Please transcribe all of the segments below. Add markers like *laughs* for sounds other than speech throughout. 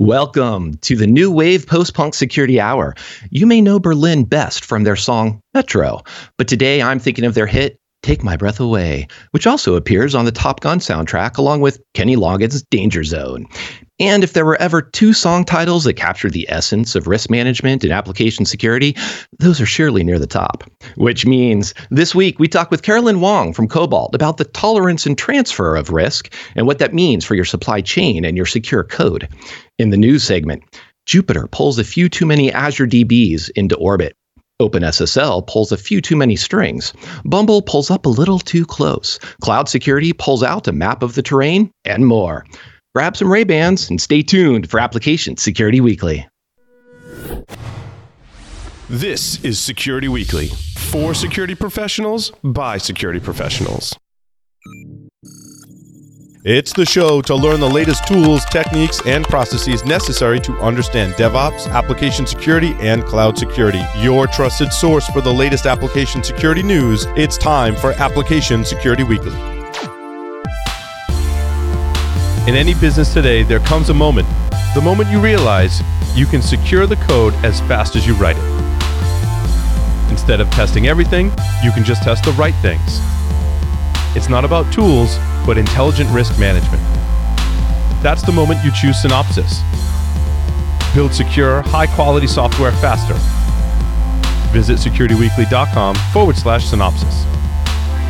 Welcome to the new wave post punk security hour. You may know Berlin best from their song Metro, but today I'm thinking of their hit Take My Breath Away, which also appears on the Top Gun soundtrack along with Kenny Loggins' Danger Zone. And if there were ever two song titles that captured the essence of risk management and application security, those are surely near the top. Which means this week we talk with Caroline Wong from Cobalt about the tolerance and transfer of risk and what that means for your supply chain and your secure code. In the news segment, Jupyter pulls a few too many Azure DBs into orbit. OpenSSL pulls a few too many strings. Bumble pulls up a little too close. Cloud security pulls out a map of the terrain, and more. Grab some Ray-Bans and stay tuned for Application Security Weekly. This is Security Weekly for security professionals by security professionals. It's the show to learn the latest tools, techniques, and processes necessary to understand DevOps, application security, and cloud security. Your trusted source for the latest application security news. It's time for Application Security Weekly. In any business today, there comes a moment, the moment you realize you can secure the code as fast as you write it. Instead of testing everything, you can just test the right things. It's not about tools, but intelligent risk management. That's the moment you choose Synopsys. Build secure, high quality software faster. Visit securityweekly.com forward slash synopsys.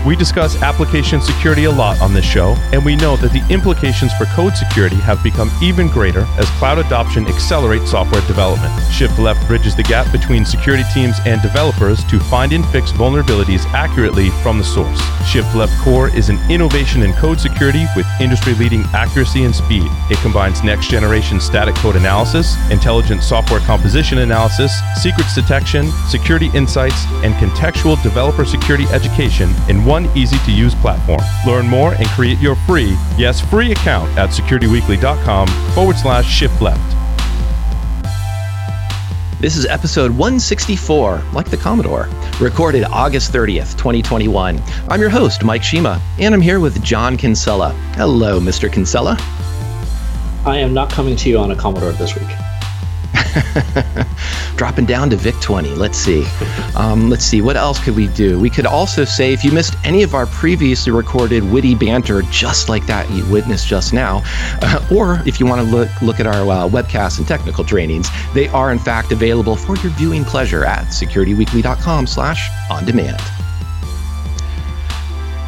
We discuss application security a lot on this show, and we know that the implications for code security have become even greater as cloud adoption accelerates software development. Shift Left bridges the gap between security teams and developers to find and fix vulnerabilities accurately from the source. Shift Left Core is an innovation in code security with industry leading accuracy and speed. It combines next generation static code analysis, intelligent software composition analysis, secrets detection, security insights, and contextual developer security education in one easy to use platform. Learn more and create your free, yes, free account at securityweekly.com forward slash shift left. This is episode 164, like the Commodore, recorded August 30th, 2021. I'm your host, Mike Shema, and I'm here with John Kinsella. Hello, Mr. Kinsella. I am not coming to you on a Commodore this week. *laughs* Dropping down to VIC 20. Let's see. Um, let's see. What else could we do? We could also say if you missed any of our previously recorded witty banter, just like that you witnessed just now, uh, or if you want to look look at our uh, webcasts and technical trainings, they are in fact available for your viewing pleasure at securityweekly.com slash on demand.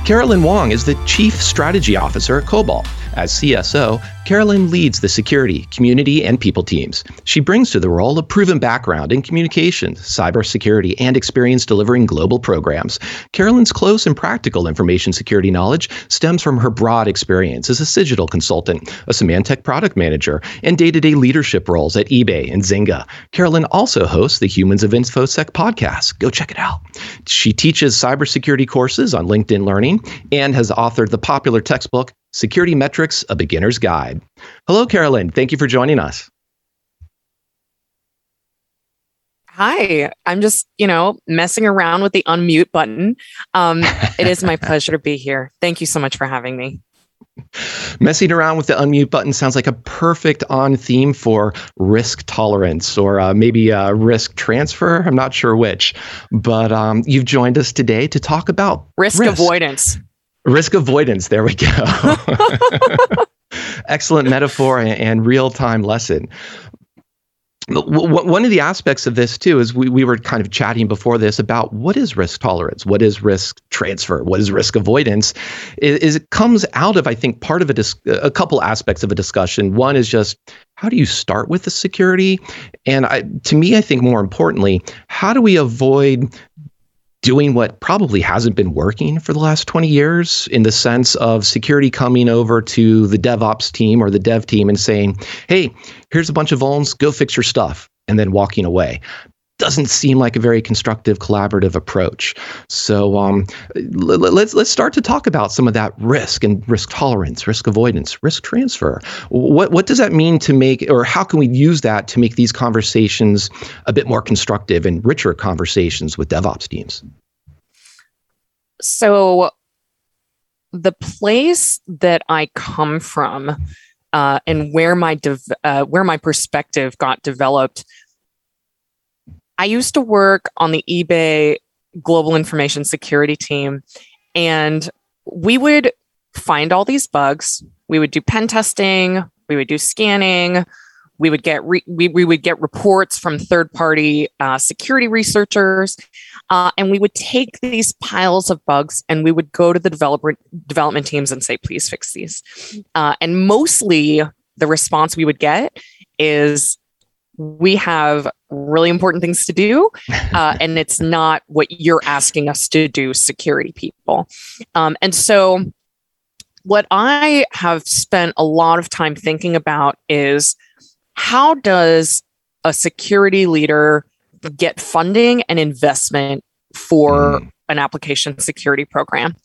Caroline Wong is the Chief Strategy Officer at Cobalt. As CSO, Caroline leads the security, community, and people teams. She brings to the role a proven background in communications, cybersecurity, and experience delivering global programs. Caroline's close and practical information security knowledge stems from her broad experience as a digital consultant, a Symantec product manager, and day to day leadership roles at eBay and Zynga. Caroline also hosts the Humans of InfoSec podcast. Go check it out. She teaches cybersecurity courses on LinkedIn Learning and has authored the popular textbook Security Metrics, A Beginner's Guide. Hello, Caroline. Thank you for joining us. Hi, I'm just, you know, messing around with the unmute button. Um, it is my pleasure to be here. Thank you so much for having me. Messing around with the unmute button sounds like a perfect on theme for risk tolerance or uh, maybe uh, risk transfer. I'm not sure which, but um, you've joined us today to talk about risk, risk. avoidance. Risk avoidance. There we go. *laughs* Excellent metaphor and real time lesson. One of the aspects of this too is we, we were kind of chatting before this about what is risk tolerance, what is risk transfer, what is risk avoidance. Is, it comes out of I think part of a dis- a couple aspects of a discussion. One is just how do you start with the security, and I, to me I think more importantly, how do we avoid doing what probably hasn't been working for the last 20 years in the sense of security coming over to the DevOps team or the dev team and saying, hey, here's a bunch of vulns, go fix your stuff, and then walking away. Doesn't seem like a very constructive collaborative approach. So um, let's let's start to talk about some of that risk and risk tolerance, risk avoidance, risk transfer. What what does that mean to make, or how can we use that to make these conversations a bit more constructive and richer conversations with DevOps teams? So, the place that I come from uh, and where my dev- uh, where my perspective got developed. I used to work on the eBay global information security team, and we would find all these bugs. We would do pen testing. We would do scanning. We would get re- we, we would get reports from third party uh, security researchers, uh, and we would take these piles of bugs and we would go to the developer development teams and say, "Please fix these." Uh, and mostly, the response we would get is, "We have really important things to do, *laughs* uh, and it's not what you're asking us to do, security people." Um, and so, what I have spent a lot of time thinking about is how does a security leader get funding and investment for mm. an application security program?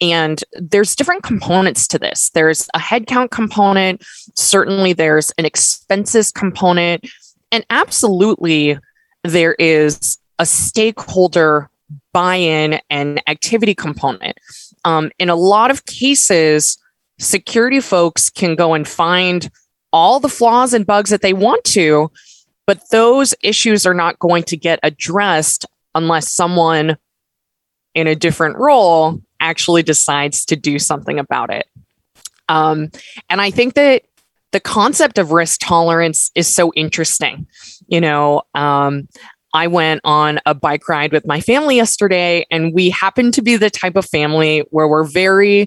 And there's different components to this. There's a headcount component, certainly there's an expenses component, and absolutely there is a stakeholder buy-in and activity component. Um, in a lot of cases, security folks can go and find all the flaws and bugs that they want to, but those issues are not going to get addressed unless someone in a different role actually decides to do something about it. Um, and I think that the concept of risk tolerance is so interesting. You know, um, I went on a bike ride with my family yesterday, and we happen to be the type of family where we're very,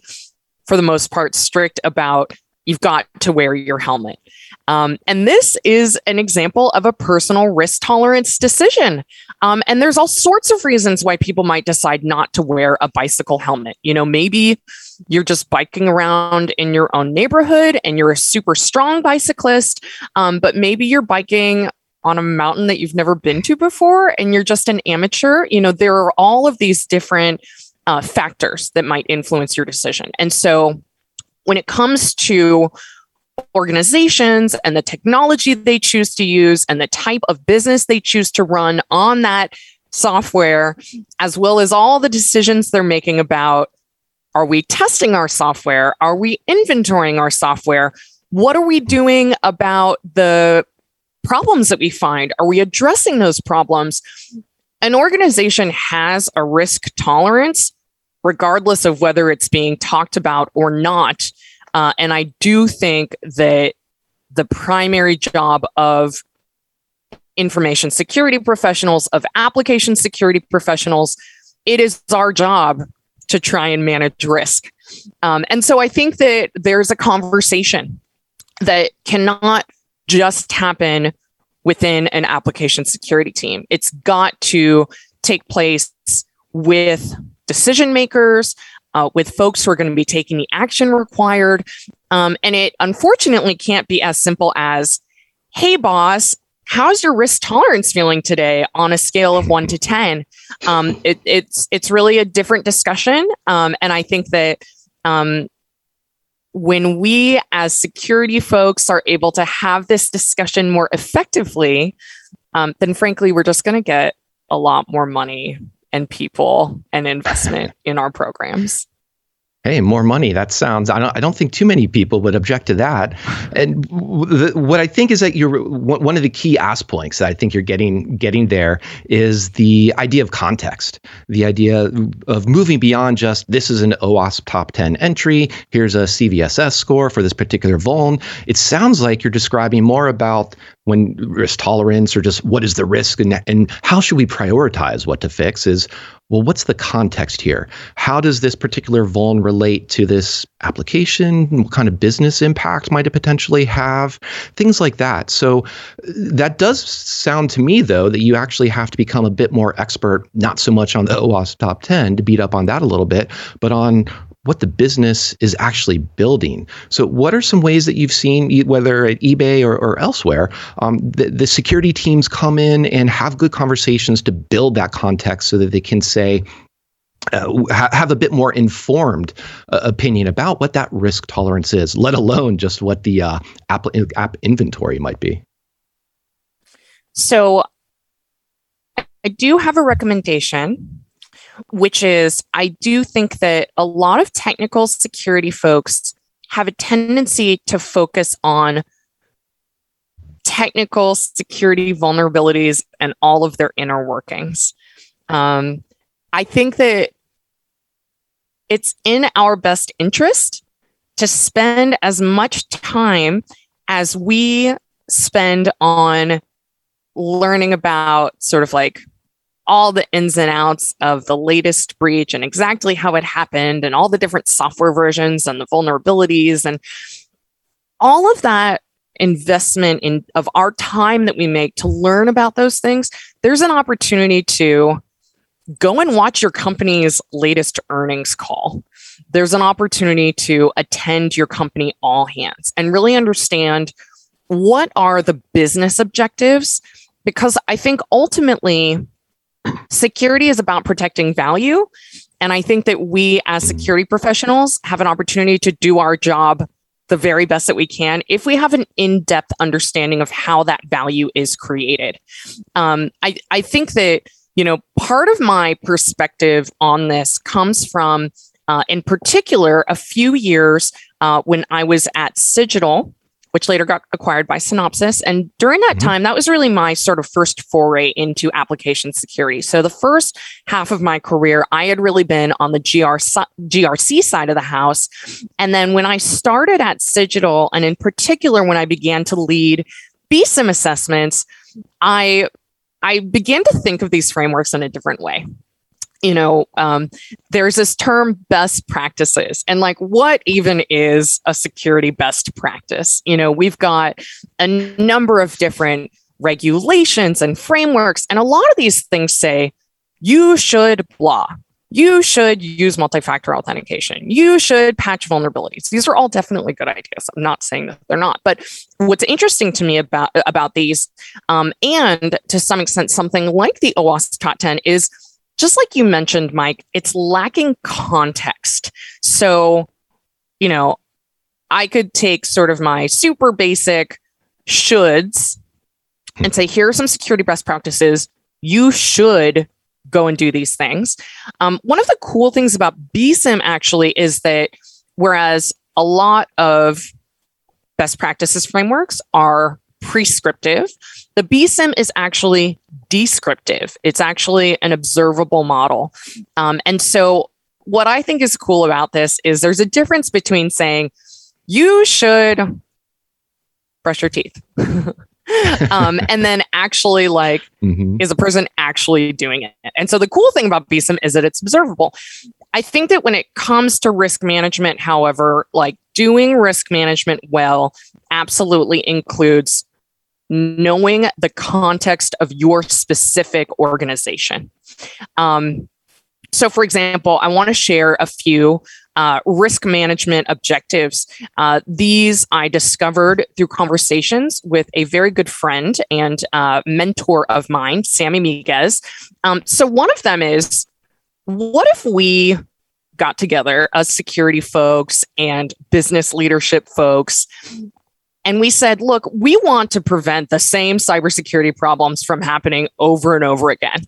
for the most part, strict about you've got to wear your helmet. Um, and this is an example of a personal risk tolerance decision. Um, and there's all sorts of reasons why people might decide not to wear a bicycle helmet. You know, maybe you're just biking around in your own neighborhood and you're a super strong bicyclist, um, but maybe you're biking on a mountain that you've never been to before and you're just an amateur. You know, there are all of these different uh, factors that might influence your decision. And so, when it comes to organizations and the technology they choose to use and the type of business they choose to run on that software, as well as all the decisions they're making about are we testing our software? Are we inventorying our software? What are we doing about the problems that we find? Are we addressing those problems? An organization has a risk tolerance regardless of whether it's being talked about or not. Uh, and I do think that the primary job of information security professionals, of application security professionals, it is our job to try and manage risk. Um, and so I think that there's a conversation that cannot just happen within an application security team. It's got to take place with decision makers, uh, with folks who are going to be taking the action required. Um, and it unfortunately can't be as simple as, hey, boss, how's your risk tolerance feeling today on a scale of one to 10? Um, it, it's, it's really a different discussion. Um, and I think that um, when we as security folks are able to have this discussion more effectively, um, then frankly, we're just going to get a lot more money and people and investment *laughs* in our programs. Hey, more money. That sounds. I don't. I don't think too many people would object to that. And the, what I think is that you're one of the key ask points that I think you're getting getting there is the idea of context. The idea of moving beyond just this is an OWASP top ten entry. Here's a CVSS score for this particular vuln. It sounds like you're describing more about when risk tolerance or just what is the risk? And, and how should we prioritize what to fix is well what's the context here? How does this particular vuln relate to this application? What kind of business impact might it potentially have? Things like that. So uh, that does sound to me though that you actually have to become a bit more expert not so much on the OWASP top 10 to beat up on that a little bit but on what the business is actually building. So, what are some ways that you've seen, whether at eBay or, or elsewhere, um, the, the security teams come in and have good conversations to build that context so that they can say, uh, have a bit more informed uh, opinion about what that risk tolerance is, let alone just what the uh, app, app inventory might be. So, I do have a recommendation which is I do think that a lot of technical security folks have a tendency to focus on technical security vulnerabilities and all of their inner workings. Um, I think that it's in our best interest to spend as much time as we spend on learning about sort of like all the ins and outs of the latest breach and exactly how it happened and all the different software versions and the vulnerabilities and all of that investment in of our time that we make to learn about those things there's an opportunity to go and watch your company's latest earnings call. There's an opportunity to attend your company all hands and really understand what are the business objectives because i think ultimately security is about protecting value and i think that we as security professionals have an opportunity to do our job the very best that we can if we have an in-depth understanding of how that value is created. Um, I, I think that you know part of my perspective on this comes from, uh, in particular, a few years uh, when I was at Cigital which later got acquired by Synopsys. And during that mm-hmm. time, that was really my sort of first foray into application security. So the first half of my career, I had really been on the GR, GRC side of the house. And then when I started at Cigital, and in particular when I began to lead BSIMM assessments, I I began to think of these frameworks in a different way you know, um, there's this term best practices. And like, what even is a security best practice? You know, we've got a number of different regulations and frameworks. And a lot of these things say you should blah. You should use multi factor authentication. You should patch vulnerabilities. These are all definitely good ideas. I'm not saying that they're not. But what's interesting to me about, about these, um, and to some extent, something like the OWASP Top 10 is just like you mentioned, Mike, it's lacking context. So, you know, I could take sort of my super basic shoulds and say, here are some security best practices. You should go and do these things. Um, one of the cool things about BSIMM actually is that whereas a lot of best practices frameworks are prescriptive, the BSIMM is actually descriptive. It's actually an observable model. Um, and so, what I think is cool about this is there's a difference between saying you should brush your teeth. *laughs* um, and then actually like mm-hmm. is a person actually doing it and so the cool thing about BSIMM is that it's observable i think that when it comes to risk management however like doing risk management well absolutely includes knowing the context of your specific organization. Um, so, for example, I want to share a few uh, risk management objectives. Uh, these I discovered through conversations with a very good friend and uh, mentor of mine, Sammy Migues. Um, so, one of them is what if we got together as security folks and business leadership folks and we said, look, we want to prevent the same cybersecurity problems from happening over and over again.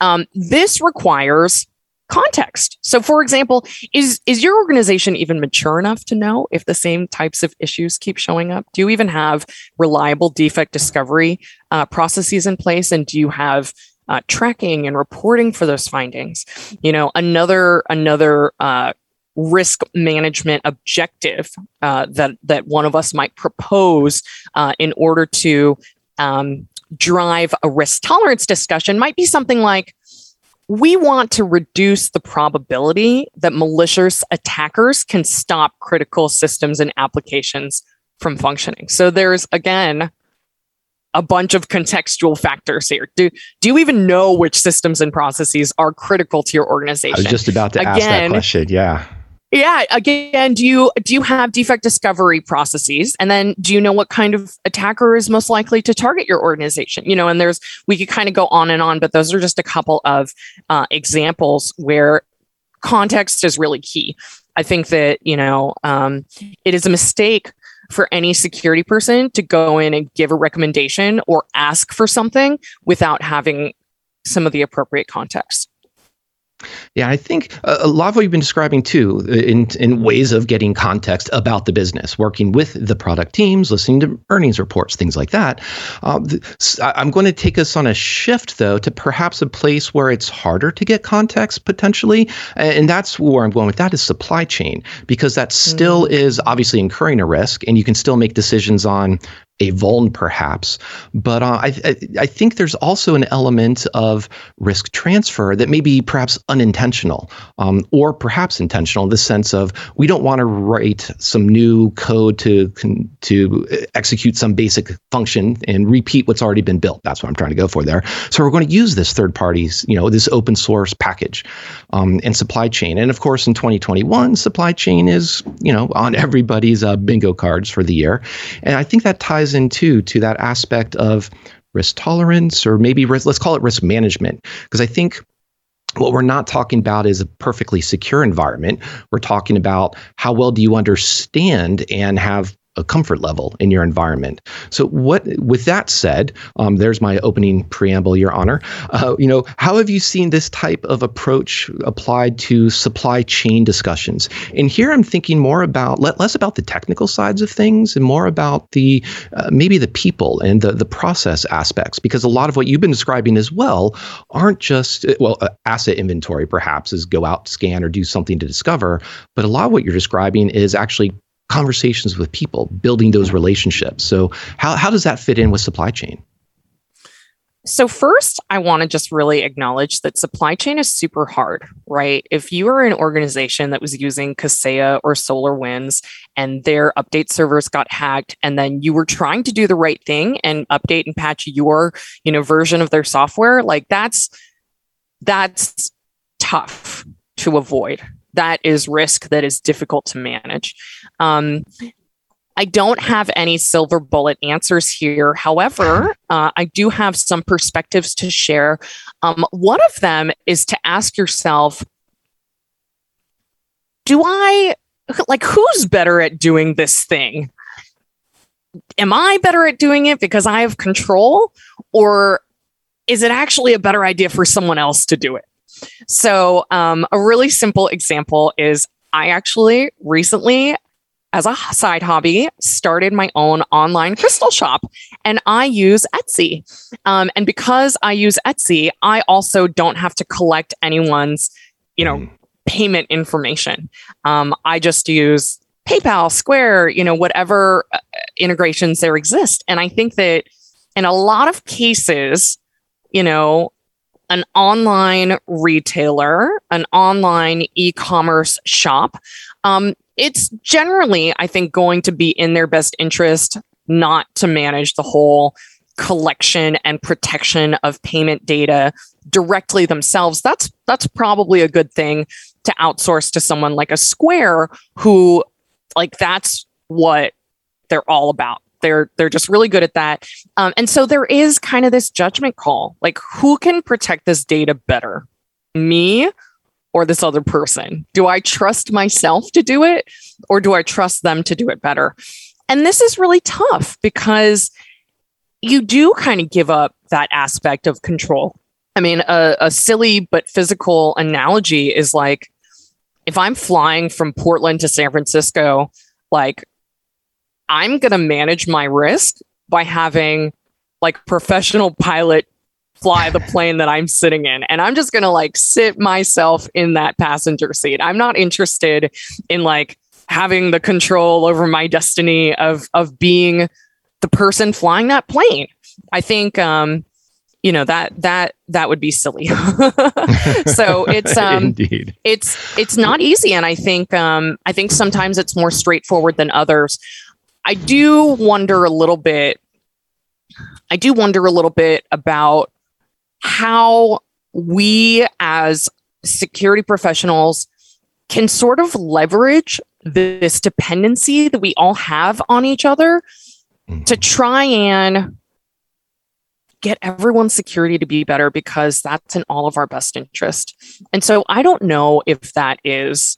Um, this requires context. So, for example, is is your organization even mature enough to know if the same types of issues keep showing up? Do you even have reliable defect discovery uh, processes in place, and do you have uh, tracking and reporting for those findings? You know, another another uh, risk management objective uh, that that one of us might propose uh, in order to um, drive a risk tolerance discussion might be something like we want to reduce the probability that malicious attackers can stop critical systems and applications from functioning. So there's again a bunch of contextual factors here. Do do you even know which systems and processes are critical to your organization? I was just about to again, ask that question. Yeah. Yeah. Again, do you do you have defect discovery processes, and then do you know what kind of attacker is most likely to target your organization? You know, and there's we could kind of go on and on, but those are just a couple of uh, examples where context is really key. I think that you know um, it is a mistake for any security person to go in and give a recommendation or ask for something without having some of the appropriate context. Yeah, I think a lot of what you've been describing too, in in ways of getting context about the business, working with the product teams, listening to earnings reports, things like that. Uh, I'm going to take us on a shift though to perhaps a place where it's harder to get context potentially, and that's where I'm going with that is supply chain because that still mm. is obviously incurring a risk, and you can still make decisions on a vuln perhaps. But uh, I, I think there's also an element of risk transfer that may be perhaps unintentional um, or perhaps intentional in the sense of we don't want to write some new code to to execute some basic function and repeat what's already been built. That's what i'm trying to go for there. So we're going to use this third parties you know this open source package um, and supply chain. And of course in 2021 supply chain is you know on *laughs* everybody's uh, bingo cards for the year. And i think that ties into to that aspect of risk tolerance or maybe risk, let's call it risk management. Because I think what we're not talking about is a perfectly secure environment. We're talking about how well do you understand and have a comfort level in your environment. So, what with that said, um, there's my opening preamble, Your Honor. Uh, you know, how have you seen this type of approach applied to supply chain discussions? And here, I'm thinking more about less about the technical sides of things and more about the uh, maybe the people and the the process aspects, because a lot of what you've been describing as well aren't just well uh, asset inventory. Perhaps is go out, scan, or do something to discover, but a lot of what you're describing is actually conversations with people, building those relationships. So, how, how does that fit in with supply chain? So, first, I want to just really acknowledge that supply chain is super hard, right? If you are an organization that was using Kaseya or SolarWinds and their update servers got hacked, and then you were trying to do the right thing and update and patch your, you know, version of their software, like that's that's tough to avoid, that is risk that is difficult to manage. Um, I don't have any silver bullet answers here. However, uh, I do have some perspectives to share. Um, one of them is to ask yourself Do I, like, who's better at doing this thing? Am I better at doing it because I have control? Or is it actually a better idea for someone else to do it? So, um, a really simple example is I actually recently, as a side hobby, started my own online crystal shop and I use Etsy. Um, and because I use Etsy, I also don't have to collect anyone's, you know, mm. payment information. Um, I just use PayPal, Square, you know, whatever uh, integrations there exist. And I think that in a lot of cases, you know, an online retailer, an online e commerce shop, um, it's generally, I think, going to be in their best interest not to manage the whole collection and protection of payment data directly themselves. That's that's probably a good thing to outsource to someone like a square who like that's what they're all about they're they're just really good at that. Um, and so there is kind of this judgment call, like who can protect this data better, me or this other person? Do I trust myself to do it, or do I trust them to do it better? And this is really tough because you do kind of give up that aspect of control. I mean, a, a silly but physical analogy is like if I'm flying from Portland to San Francisco, like I'm going to manage my risk by having like professional pilot fly the *laughs* plane that I'm sitting in. And I'm just going to like sit myself in that passenger seat. I'm not interested in like having the control over my destiny of of being the person flying that plane. I think um you know that that that would be silly. *laughs* so it's *laughs* um Indeed. it's it's not easy and I think um I think sometimes it's more straightforward than others. I do wonder a little bit. I do wonder a little bit about how we as security professionals can sort of leverage this dependency that we all have on each other mm-hmm. to try and get everyone's security to be better because that's in all of our best interest. And so I don't know if that is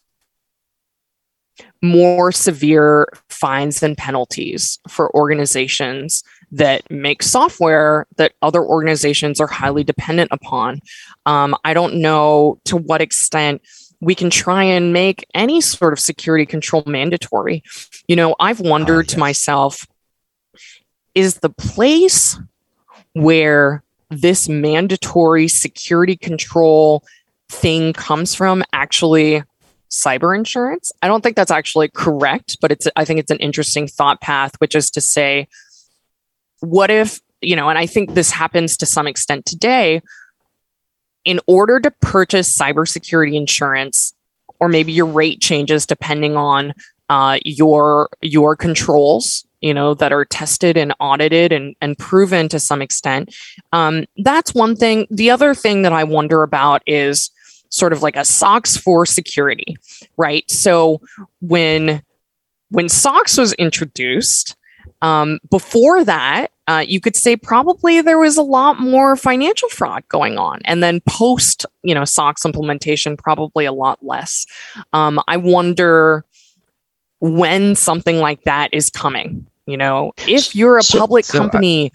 more severe fines and penalties for organizations that make software that other organizations are highly dependent upon. Um, I don't know to what extent we can try and make any sort of security control mandatory. You know, I've wondered uh, yes. to myself is the place where this mandatory security control thing comes from actually cyber insurance. I don't think that's actually correct, but it's I think it's an interesting thought path, which is to say, what if, you know, and I think this happens to some extent today, in order to purchase cybersecurity insurance, or maybe your rate changes depending on uh, your your controls you know that are tested and audited and, and proven to some extent um, that's one thing the other thing that i wonder about is sort of like a SOX for security, right? So when when SOX was introduced, um, before that, uh, you could say probably there was a lot more financial fraud going on, and then post, you know, SOX implementation, probably a lot less. Um, I wonder when something like that is coming. You know, if you're a public so, so company,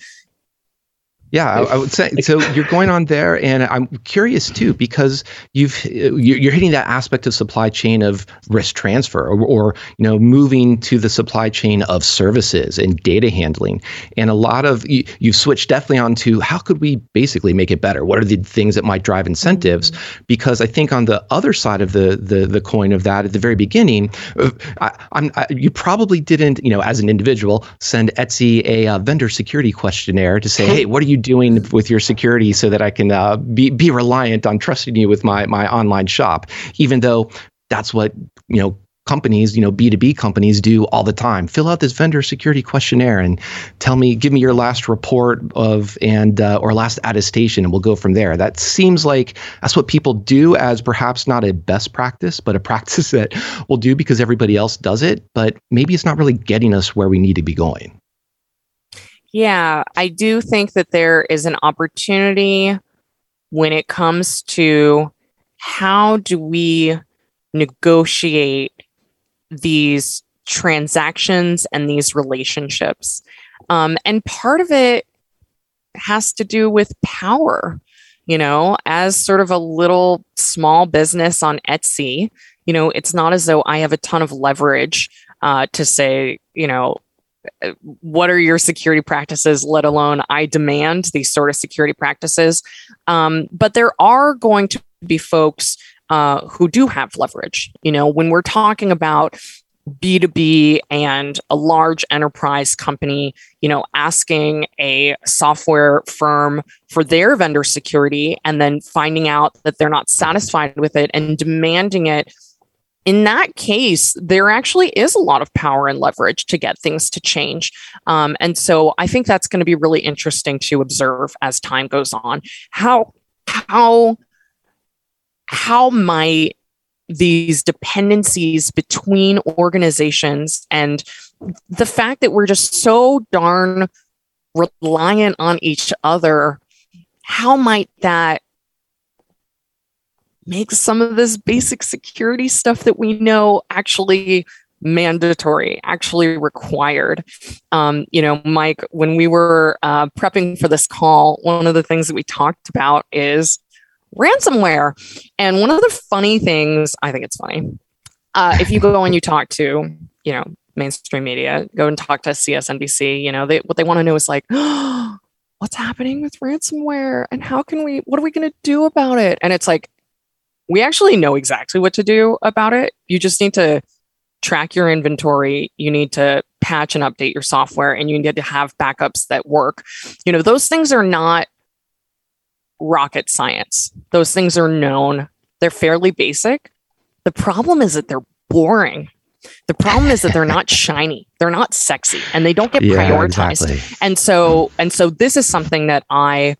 yeah, I, I, would say so. You're going on there, and I'm curious too because you've you're hitting that aspect of supply chain of risk transfer, or, or, you know moving to the supply chain of services and data handling, and a lot of you, you've switched definitely onto how could we basically make it better? What are the things that might drive incentives? Mm-hmm. Because I think on the other side of the the the coin of that, at the very beginning, uh, I, am you probably didn't you know as an individual send Etsy a uh, vendor security questionnaire to say, hey, what are you doing with your security so that I can uh, be be reliant on trusting you with my my online shop, even though that's what you know companies, you know, B2B companies do all the time. Fill out this vendor security questionnaire and tell me, give me your last report of and uh, or last attestation, and we'll go from there. That seems like that's what people do as perhaps not a best practice, but a *laughs* practice that we'll do because everybody else does it. But maybe it's not really getting us where we need to be going. Yeah, I do think that there is an opportunity when it comes to how do we negotiate these transactions and these relationships. Um, and part of it has to do with power. You know, as sort of a little small business on Etsy, you know, it's not as though I have a ton of leverage uh, to say, you know, what are your security practices, let alone I demand these sort of security practices. Um, but there are going to be folks uh, who do have leverage. You know, when we're talking about B2B and a large enterprise company, you know, asking a software firm for their vendor security and then finding out that they're not satisfied with it and demanding it in that case, there actually is a lot of power and leverage to get things to change. Um, and so I think that's going to be really interesting to observe as time goes on. How, how, how might these dependencies between organizations and the fact that we're just so darn reliant on each other, how might that make some of this basic security stuff that we know actually mandatory, actually required. Um, you know, Mike, when we were uh, prepping for this call, one of the things that we talked about is ransomware. And one of the funny things, I think it's funny, uh, if you go and you talk to, you know, mainstream media, go and talk to CNBC, you know, they, what they want to know is like, oh, *gasps* what's happening with ransomware and how can we, what are we going to do about it? And it's like, we actually know exactly what to do about it. You just need to track your inventory. You need to patch and update your software, and you need to have backups that work. You know, those things are not rocket science, those things are known, they're fairly basic. The problem is that they're boring. The problem is that they're not *laughs* shiny, they're not sexy, and they don't get yeah, prioritized. Exactly. And so, and so, this is something that I,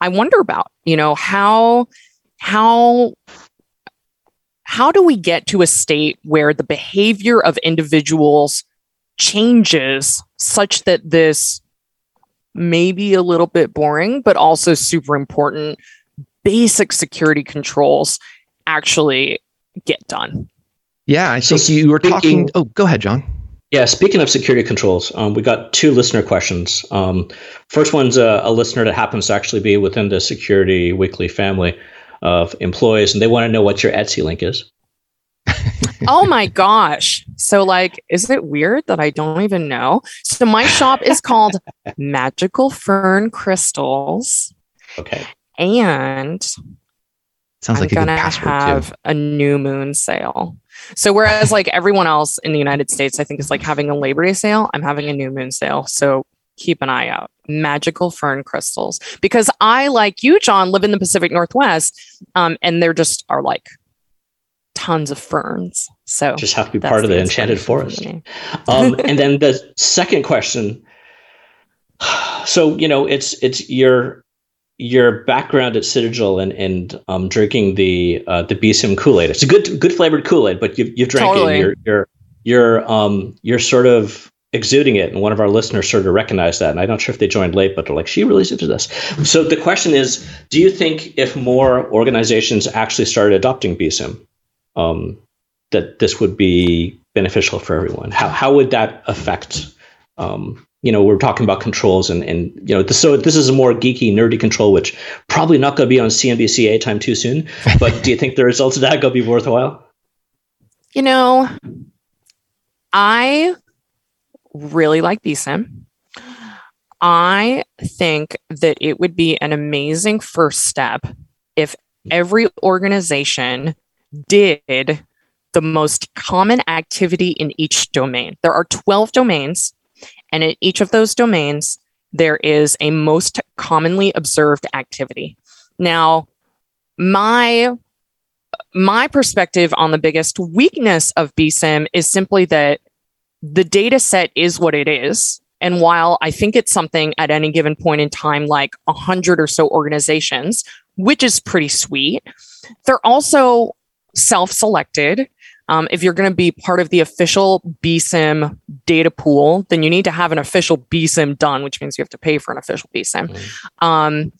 I wonder about. You know how how how do we get to a state where the behavior of individuals changes such that this may be a little bit boring, but also super important basic security controls actually get done? Yeah, I think so you were talking. Oh, go ahead, John. Yeah, speaking of security controls, um, we got two listener questions. Um, first one's a, a, listener that happens to actually be within the Security Weekly family of employees, and they want to know what your Etsy link is. oh my gosh. So, like, is it weird that I don't even know? So, my shop is called Magical Fern Crystals. Okay. And Sounds I'm like gonna have too. a new moon sale. So whereas like everyone else in the United States, I think is like having a Labor Day sale, I'm having a new moon sale. So keep an eye out. Magical fern crystals. Because I, like you, John, live in the Pacific Northwest, um, and there just are like tons of ferns. So just have to be part of the, enchanted forest. um, *laughs* and then the second question. So you know, it's it's your your background at Cigital and and um, drinking the uh, the BSIMM Kool Aid. It's a good good flavored Kool Aid, but you've you've drank totally. it. You're you're you're um you're sort of exuding it, and one of our listeners sort of recognized that. And I'm not sure if they joined late, but they're like, she really into this. So the question is, do you think if more organizations actually started adopting BSIMM, um, that this would be beneficial for everyone? How how would that affect um, you know, we're talking about controls and, and you know, so this is a more geeky, nerdy control, which probably not going to be on CNBC time too soon. But do you think the results of that going to be worthwhile? You know, I really like BSIMM. I think that it would be an amazing first step if every organization did the most common activity in each domain. There are 12 domains and in each of those domains, there is a most commonly observed activity. Now, my my perspective on the biggest weakness of BSIMM is simply that the data set is what it is. And while I think it's something at any given point in time, like a hundred or so organizations, which is pretty sweet, they're also self-selected. Um, if you're going to be part of the official BSIMM data pool, then you need to have an official BSIMM done, which means you have to pay for an official BSIMM. Mm-hmm. Um,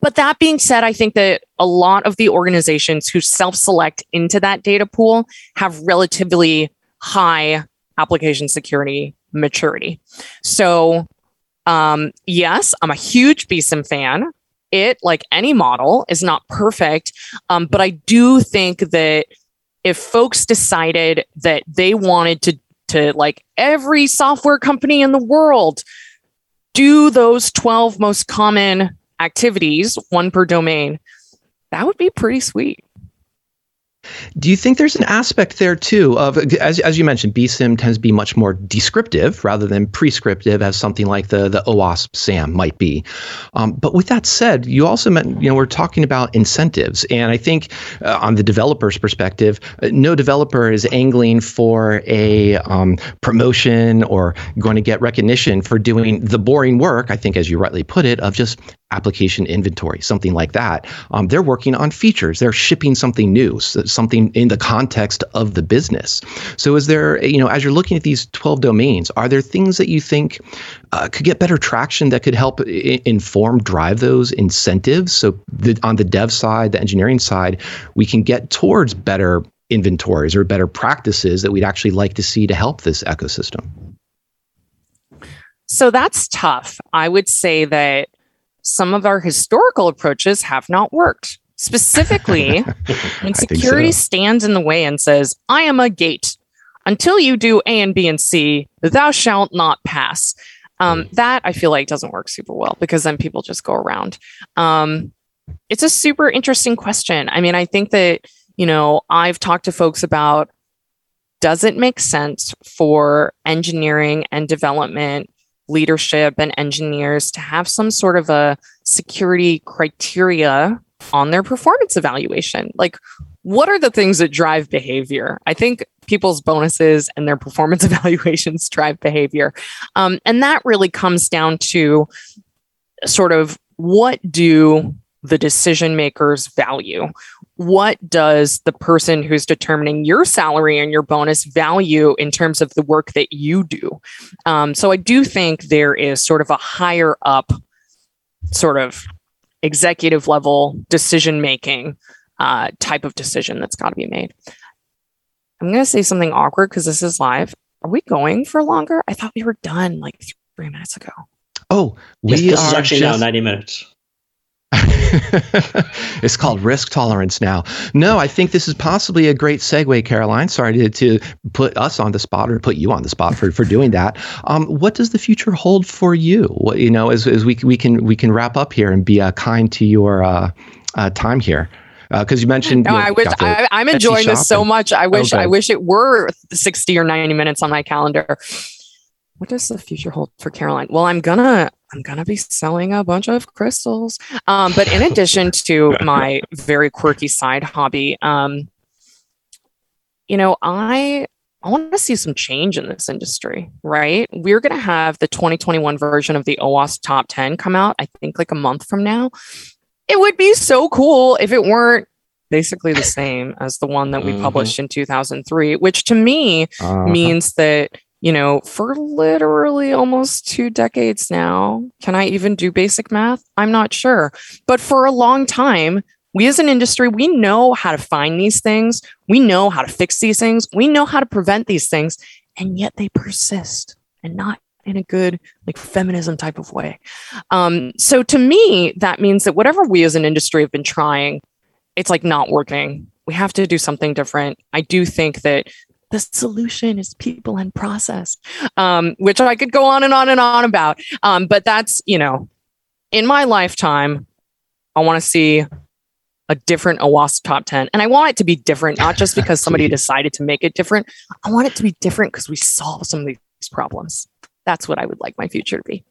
but that being said, I think that a lot of the organizations who self select into that data pool have relatively high application security maturity. So, um, yes, I'm a huge BSIMM fan. It, like any model, is not perfect. Um, but I do think that if folks decided that they wanted to to like every software company in the world do those 12 most common activities one per domain that would be pretty sweet do you think there's an aspect there too of, as, as you mentioned, BSIMM tends to be much more descriptive rather than prescriptive, as something like the the OWASP SAMM might be. Um, but with that said, you also meant you know we're talking about incentives, and I think uh, on the developer's perspective, uh, no developer is angling for a um, promotion or going to get recognition for doing the boring work. I think, as you rightly put it, of just application inventory, something like that. Um, they're working on features. They're shipping something new, something in the context of the business. So, is there, you know, as you're looking at these 12 domains, are there things that you think uh, could get better traction that could help I- inform, drive those incentives? So, the, on the dev side, the engineering side, we can get towards better inventories or better practices that we'd actually like to see to help this ecosystem. So that's tough. I would say that some of our historical approaches have not worked. Specifically, *laughs* when security so. stands in the way and says, I am a gate. Until you do A and B and C, thou shalt not pass. Um, hmm. that I feel like doesn't work super well because then people just go around. Um, it's a super interesting question. I mean, I think that, you know, I've talked to folks about does it make sense for engineering and development leadership and engineers to have some sort of a security criteria on their performance evaluation. Like, what are the things that drive behavior? I think people's bonuses and their performance *laughs* evaluations drive behavior. Um, and that really comes down to sort of what do the decision makers value? What does the person who's determining your salary and your bonus value in terms of the work that you do? Um, so I do think there is sort of a higher up, sort of executive level decision making uh, type of decision that's got to be made. I'm going to say something awkward because this is live. Are we going for longer? I thought we were done like three minutes ago. Oh, we yes, this is actually just... now 90 minutes. *laughs* it's called risk tolerance now. No, I think this is possibly a great segue, Caroline. Sorry to, to put us on the spot or put you on the spot for, for doing that. Um, what does the future hold for you? What, you know, as, as we, we can we can wrap up here and be uh, kind to your uh, uh, time here because uh, you mentioned. No, you know, I wish I, am enjoying this so and, much. I wish okay. I wish it were 60 or 90 minutes on my calendar. What does the future hold for Caroline? Well, I'm gonna I'm gonna be selling a bunch of crystals. Um, but in addition *laughs* to my very quirky side hobby, um, you know, I I want to see some change in this industry, right? We're going to have the 2021 version of the OWASP Top 10 come out, I think like a month from now. It would be so cool if it weren't basically the same as the one that we mm-hmm. published in 2003, which to me uh-huh. means that you know, for literally almost two decades now. Can I even do basic math? I'm not sure. But for a long time, we as an industry, we know how to find these things. We know how to fix these things. We know how to prevent these things. And yet they persist and not in a good, like feminism type of way. Um, so to me, that means that whatever we as an industry have been trying, it's like not working. We have to do something different. I do think that the solution is people and process, um, which I could go on and on and on about. Um, but that's, you know, in my lifetime, I want to see a different OWASP top 10. And I want it to be different, not just because somebody *laughs* decided to make it different. I want it to be different because we solve some of these problems. That's what I would like my future to be.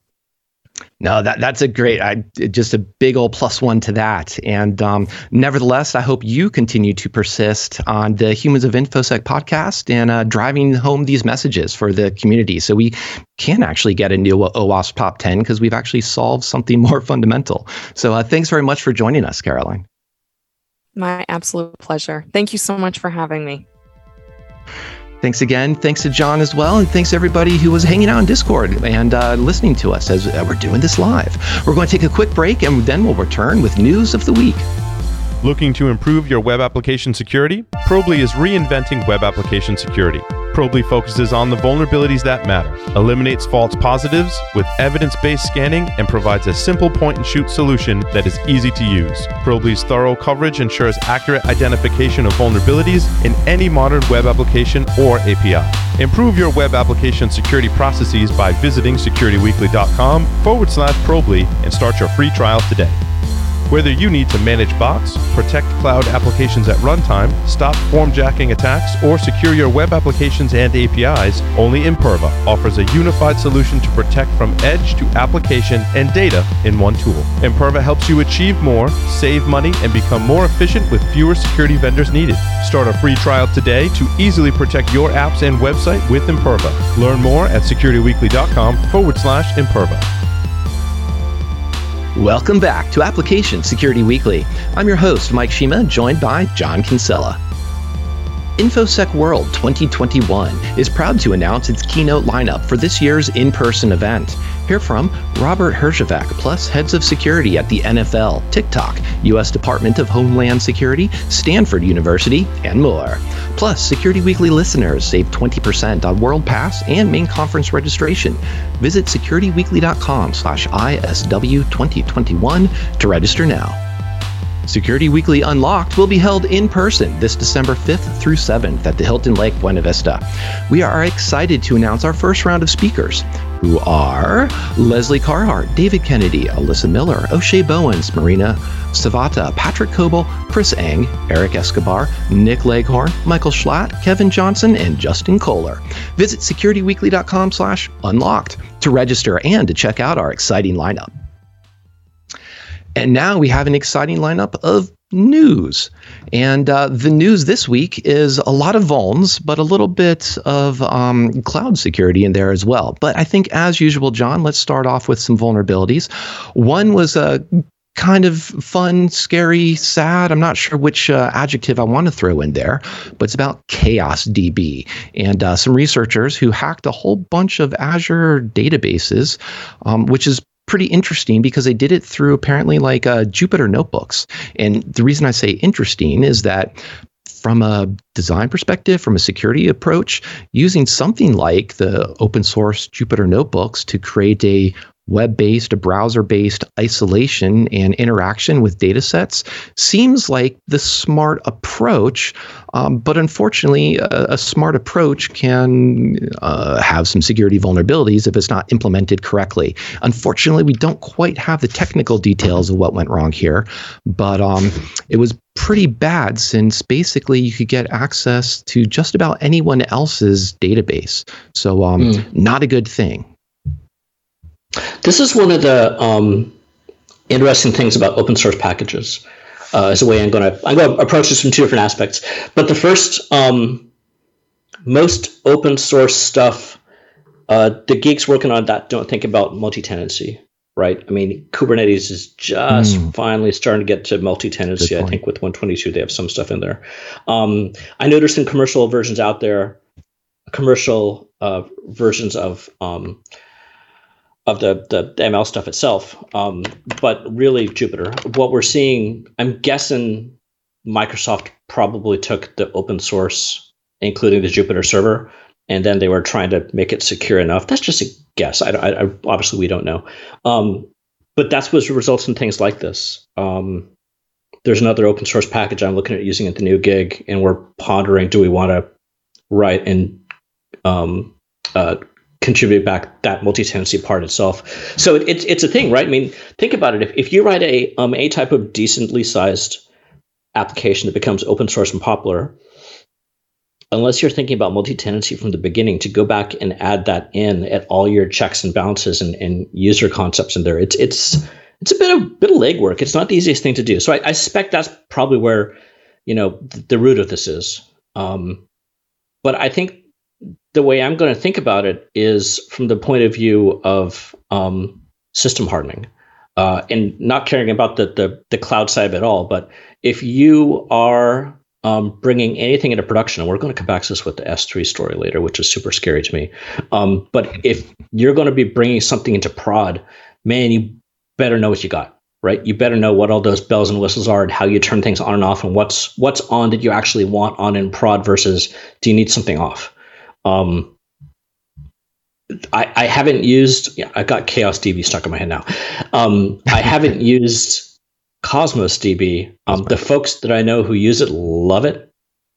No, that that's a great, I, just a big old plus one to that. And um, nevertheless, I hope you continue to persist on the Humans of InfoSec podcast and uh, driving home these messages for the community, so we can actually get a new OWASP top ten because we've actually solved something *laughs* more fundamental. So uh, thanks very much for joining us, Caroline. My absolute pleasure. Thank you so much for having me. Thanks again. Thanks to John as well. And thanks everybody who was hanging out in Discord and uh, listening to us as uh, we're doing this live. We're going to take a quick break and then we'll return with news of the week. Looking to improve your web application security? Probely is reinventing web application security. Probely focuses on the vulnerabilities that matter, eliminates false positives with evidence based scanning, and provides a simple point and shoot solution that is easy to use. Probely's thorough coverage ensures accurate identification of vulnerabilities in any modern web application or API. Improve your web application security processes by visiting securityweekly.com forward slash Probely and start your free trial today. Whether you need to manage bots, protect cloud applications at runtime, stop formjacking attacks, or secure your web applications and APIs, only Imperva offers a unified solution to protect from edge to application and data in one tool. Imperva helps you achieve more, save money, and become more efficient with fewer security vendors needed. Start a free trial today to easily protect your apps and website with Imperva. Learn more at securityweekly.com forward slash Imperva. Welcome back to Application Security Weekly. I'm your host, Mike Shema, joined by John Kinsella. InfoSec World 2021 is proud to announce its keynote lineup for this year's in person event. Hear from Robert Herjavec, plus heads of security at the NFL, TikTok, U.S. Department of Homeland Security, Stanford University, and more. Plus, Security Weekly listeners save 20% on World Pass and main conference registration. Visit securityweekly.com slash ISW 2021 to register now. Security Weekly Unlocked will be held in person this December 5th through 7th at the Hilton Lake Buena Vista. We are excited to announce our first round of speakers, who are Lesley Carhart, David Kennedy, Alyssa Miller, O'Shea Bowens, Marina Savata, Patrick Coble, Chris Eng, Eric Escobar, Nick Leghorn, Michael Schlatt, Kevin Johnson, and Justin Kohler. Visit securityweekly.com slash unlocked to register and to check out our exciting lineup. And now we have an exciting lineup of news. And uh, the news this week is a lot of vulns, but a little bit of um, cloud security in there as well. But I think, as usual, John, let's start off with some vulnerabilities. One was a kind of fun, scary, sad. I'm not sure which uh, adjective I want to throw in there, but it's about Chaos DB and uh, some researchers who hacked a whole bunch of Azure databases, um, which is pretty interesting because they did it through apparently like uh, Jupyter notebooks. And the reason I say interesting is that from a design perspective, from a security approach, using something like the open source Jupyter notebooks to create a web based, a browser based isolation and interaction with data sets seems like the smart approach. Um, but unfortunately, a, a, smart approach can uh, have some security vulnerabilities if it's not implemented correctly. Unfortunately, we don't quite have the technical details of what went wrong here, but um, it was pretty bad since basically you could get access to just about anyone else's database. So, um, mm. not a good thing. This is one of the um, interesting things about open source packages. Uh, is a way I'm going to I'm going to approach this from two different aspects. But the first, um, most open source stuff, uh, the geeks working on that don't think about multi-tenancy, right? I mean, Kubernetes is just mm. finally starting to get to multi-tenancy. I think with 122 they have some stuff in there. Um, I noticed in commercial versions out there, commercial uh, versions of um, of the, the ML stuff itself. Um, but really, Jupyter, what we're seeing, I'm guessing Microsoft probably took the open source, including the Jupyter server, and then they were trying to make it secure enough. That's just a guess. I, I, I obviously we don't know. Um, but that's what results in things like this. Um, there's another open source package I'm looking at using at the new gig, and we're pondering: do we want to write in um, uh, contribute back that multi-tenancy part itself. So it, it's it's a thing, right? I mean, think about it. If, if you write a um, a type of decently sized application that becomes open source and popular, unless you're thinking about multi-tenancy from the beginning, to go back and add that in at all your checks and balances and, and user concepts in there, it's it's it's a bit of bit of legwork. It's not the easiest thing to do. So I, I suspect that's probably where you know the, the root of this is. Um, but I think the way I'm going to think about it is from the point of view of um, system hardening. Uh, and not caring about the, the, the cloud side it all, but if you are um, bringing anything into production, and we're going to come back to this with the S3 story later, which is super scary to me. Um, but if you're going to be bringing something into prod, man, you better know what you got, right? You better know what all those bells and whistles are, and how you turn things on and off, and what's what's on that you actually want on in prod versus do you need something off. Um, I, I haven't used. Yeah, I got Chaos DB stuck in my head now. Um, I *laughs* haven't used Cosmos DB. Um, the folks that I know who use it love it,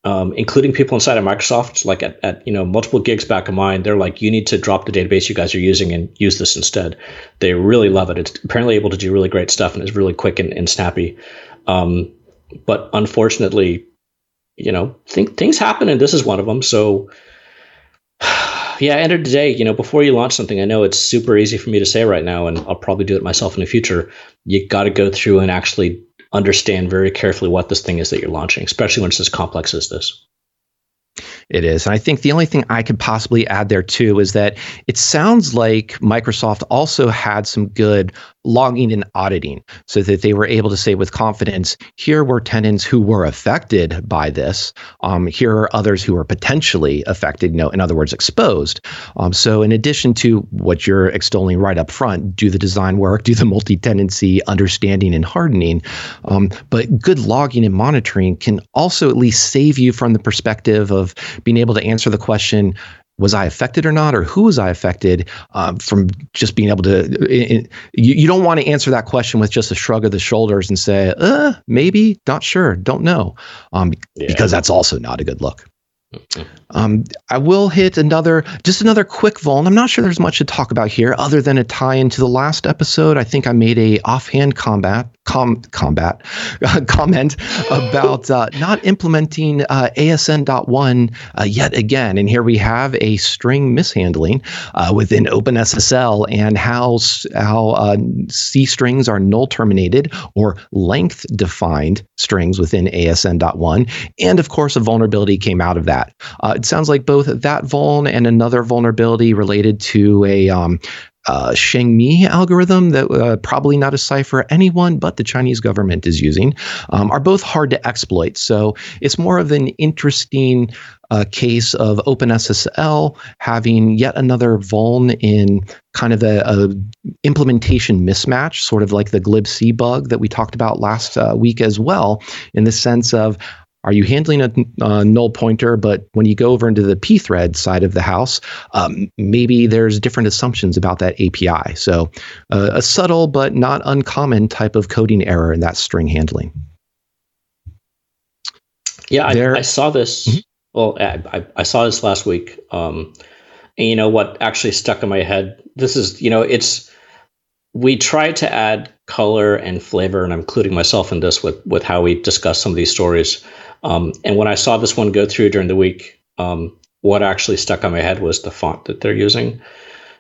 um, including people inside of Microsoft. Like at, at you know multiple gigs back of mine, they're like, you need to drop the database you guys are using and use this instead. They really love it. It's apparently able to do really great stuff and is really quick and, and snappy. Um, but unfortunately, you know, think, things happen, and this is one of them. So yeah, end of the day, you know, before you launch something, I know it's super easy for me to say right now, and I'll probably do it myself in the future. You got to go through and actually understand very carefully what this thing is that you're launching, especially when it's as complex as this. It is. And I think the only thing I could possibly add there too is that it sounds like Microsoft also had some good logging and auditing so that they were able to say with confidence here were tenants who were affected by this. Um, here are others who are potentially affected you know, in other words exposed. Um, so in addition to what you're extolling right up front do the design work do the multi-tenancy understanding and hardening. Um, but good logging and monitoring can also at least save you from the perspective of being able to answer the question was I affected or not, or who was I affected um, from just being able to? you, you, don't want to answer that question with just a shrug of the shoulders and say, uh, maybe, not sure, don't know, um, yeah. because that's also not a good look. Um, I will hit another, just another quick vuln. I'm not sure there's much to talk about here, other than a tie into the last episode. I think I made a offhand combat com, combat *laughs* comment about uh, not implementing uh, ASN.1 uh, yet again. And here we have a string mishandling uh, within OpenSSL and how how uh, C strings are null terminated or length defined strings within ASN.1, and of course a vulnerability came out of that that. Uh, it sounds like both that vuln and another vulnerability related to a um, uh, ShangMi algorithm that uh, probably not a cipher anyone but the Chinese government is using um, are both hard to exploit. So it's more of an interesting uh, case of OpenSSL having yet another vuln in kind of a, a, implementation mismatch, sort of like the glibc bug that we talked about last uh, week as well, in the sense of Are you handling a, a, null pointer, but when you go over into the pthread side of the house, um, maybe there's different assumptions about that API. So, uh, a subtle but not uncommon type of coding error in that string handling. Yeah, I, I, saw this. Mm-hmm. Well, I, I, saw this last week. Um, and you know what actually stuck in my head? This is, you know, it's we tried to add color and flavor, and I'm including myself in this with with how we discuss some of these stories. Um, and when I saw this one go through during the week, um, what actually stuck on my head was the font that they're using.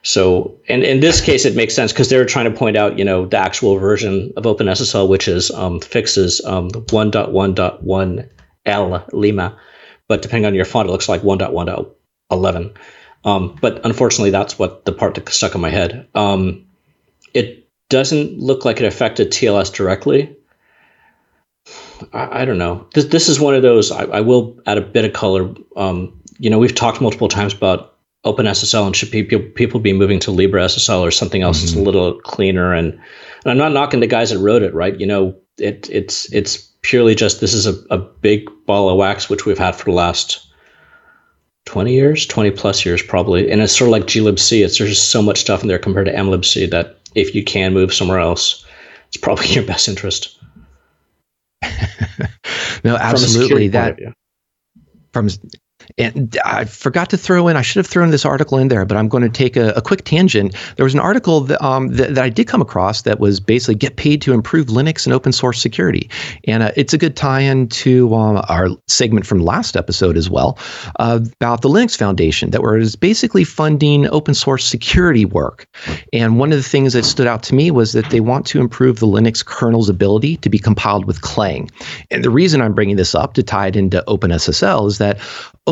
So, and in this case, it makes sense because they were trying to point out, you know, the actual version of OpenSSL, which is um, fixes um, 1.1.1L Lima, but depending on your font, it looks like 1.1.11. Um, but unfortunately, that's what the part that stuck in my head. Um, it doesn't look like it affected TLS directly. I, I don't know. This, this is one of those. I, I will add a bit of color. Um, you know, we've talked multiple times about OpenSSL and should people people be moving to LibreSSL or something else mm-hmm. that's a little cleaner. And, and I'm not knocking the guys that wrote it, right? You know, it it's it's purely just this is a, a big ball of wax which we've had for the last 20 years, 20 plus years probably. And it's sort of like glibc. It's there's just so much stuff in there compared to mlibc that if you can move somewhere else, it's probably *laughs* your best interest. *laughs* no, absolutely. That from and I forgot to throw in, I should have thrown this article in there, but I'm going to take a, a quick tangent. There was an article that, um, that, that, I did come across that was basically get paid to improve Linux and open source security. And uh, it's a good tie in to um, our segment from last episode as well uh, about the Linux Foundation that was basically funding open source security work. And one of the things that stood out to me was that they want to improve the Linux kernel's ability to be compiled with Clang. And the reason I'm bringing this up to tie it into OpenSSL is that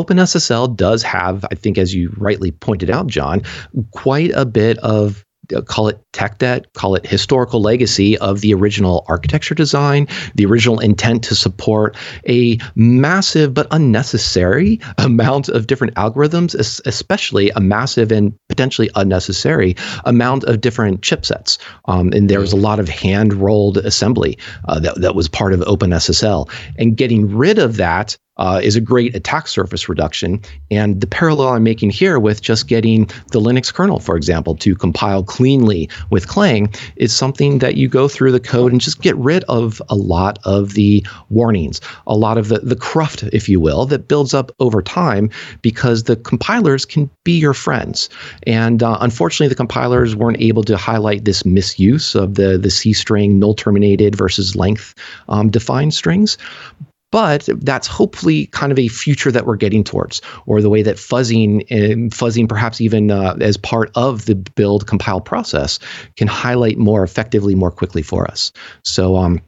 OpenSSL does have, I think, as you rightly pointed out, John, quite a bit of uh, call it tech debt, call it historical legacy of the original architecture design, the original intent to support a massive but unnecessary *laughs* amount of different algorithms, especially a massive and potentially unnecessary amount of different chipsets. Um, and there was a lot of hand rolled assembly uh, that, that was part of OpenSSL. And getting rid of that uh, is a great attack surface reduction. And the parallel I'm making here with just getting the Linux kernel, for example, to compile cleanly with Clang is something that you go through the code and just get rid of a lot of the warnings, a lot of the, the cruft, if you will, that builds up over time because the compilers can be your friends. And uh, unfortunately, the compilers weren't able to highlight this misuse of the, the C string null terminated versus length um, defined strings but that's hopefully kind of a future that we're getting towards, or the way that fuzzing and fuzzing, perhaps even uh, as part of the build compile process, can highlight more effectively, more quickly for us. So, um,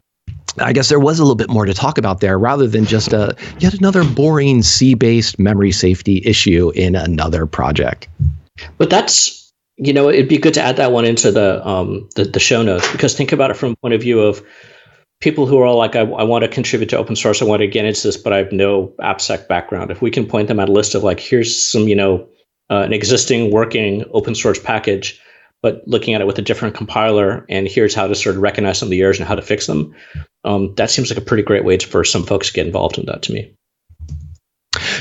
I guess there was a little bit more to talk about there rather than just a yet another boring C-based memory safety issue in another project. But that's you know it'd be good to add that one into the um the, the show notes because think about it from point of view of people who are all like, I, I, want to contribute to open source, I want to get into this, but I have no AppSec background. If we can point them at a list of like, here's some, you know, uh, an existing working open source package, but looking at it with a different compiler, and here's how to sort of recognize some of the errors and how to fix them. Um, that seems like a pretty great way to, for some folks to get involved in that to me.